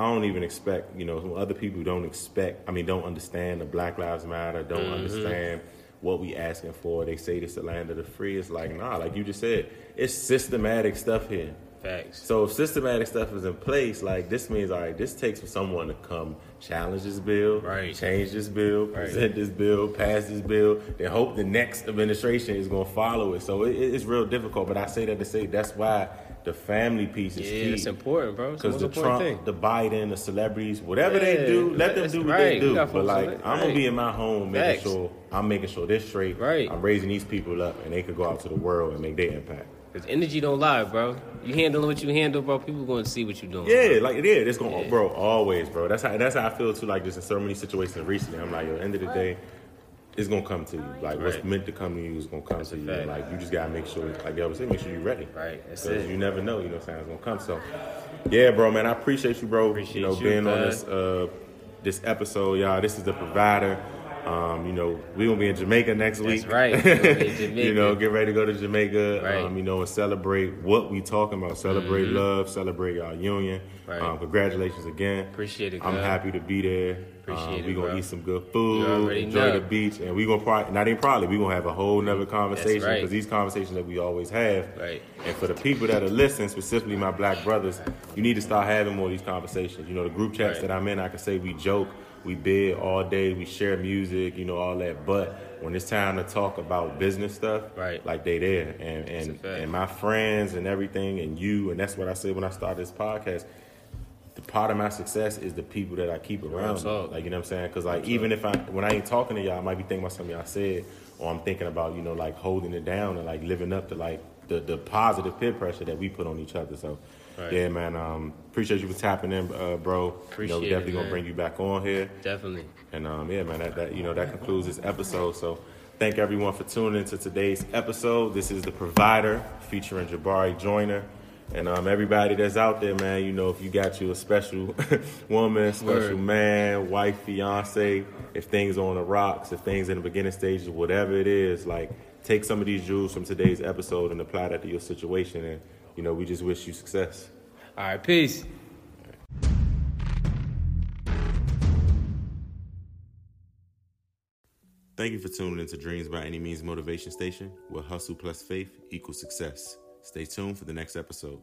I don't even expect, you know, other people don't expect, I mean, don't understand the Black Lives Matter, don't mm-hmm. understand what we asking for. They say this the land of the free. It's like, nah, like you just said, it's systematic stuff here. Facts. So if systematic stuff is in place, like this means, all right, this takes for someone to come challenge this bill, right. change this bill, right. present this bill, pass this bill, then hope the next administration is going to follow it. So it, it's real difficult. But I say that to say that's why the family piece is yeah, key. it's important, bro. Because the Trump, thing. the Biden, the celebrities, whatever yeah, they do, let them do what right. they do. But like, I'm right. gonna be in my home making Facts. sure I'm making sure they're straight. Right. I'm raising these people up, and they could go out to the world and make their impact. Cause energy don't lie, bro. You handling what you handle, bro. People going to see what you're doing. Yeah, bro. like yeah, it's going, yeah. bro. Always, bro. That's how that's how I feel too. Like just in so many situations recently, I'm like, the end of the day, it's gonna come to you. Like right. what's meant to come to you is gonna come that's to you. And, like you just gotta make sure, like I was saying, make sure you're ready. Right. Because you never know. You know, what I'm saying it's gonna come. So, yeah, bro, man. I appreciate you, bro. Appreciate you know, you, being on this uh this episode, y'all. This is the provider. Um, you know, we gonna be in Jamaica next week. That's right. (laughs) you know, get ready to go to Jamaica. Right. Um, you know, and celebrate what we talking about. Celebrate mm-hmm. love. Celebrate our union. Right. Um, congratulations again. Appreciate it. I'm happy to be there. Appreciate um, it. We gonna bro. eat some good food. Enjoy know. the beach, and we gonna probably not even probably we gonna have a whole nother conversation because right. these conversations that we always have. Right. And for the people that are listening, specifically my black brothers, you need to start having more of these conversations. You know, the group chats right. that I'm in, I can say we joke we bid all day, we share music, you know, all that. But when it's time to talk about business stuff, right, like they there, and and and my friends and everything, and you, and that's what I said when I started this podcast. The part of my success is the people that I keep around. Like you know what I'm saying? Because like even if I when I ain't talking to y'all, I might be thinking about something y'all said, or I'm thinking about you know like holding it down and like living up to like the the positive peer pressure that we put on each other. So Right. Yeah, man. Um, appreciate you for tapping in, uh, bro. Appreciate you know, we're definitely it, gonna bring you back on here. Definitely. And um, yeah, man. That, that you know that concludes this episode. So thank everyone for tuning into today's episode. This is the Provider featuring Jabari Joyner. And um, everybody that's out there, man, you know, if you got you a special (laughs) woman, special Word. man, wife, fiance, if things are on the rocks, if things in the beginning stages, whatever it is, like take some of these jewels from today's episode and apply that to your situation and you know, we just wish you success. All right, peace. Thank you for tuning into Dreams by Any Means Motivation Station, where hustle plus faith equals success. Stay tuned for the next episode.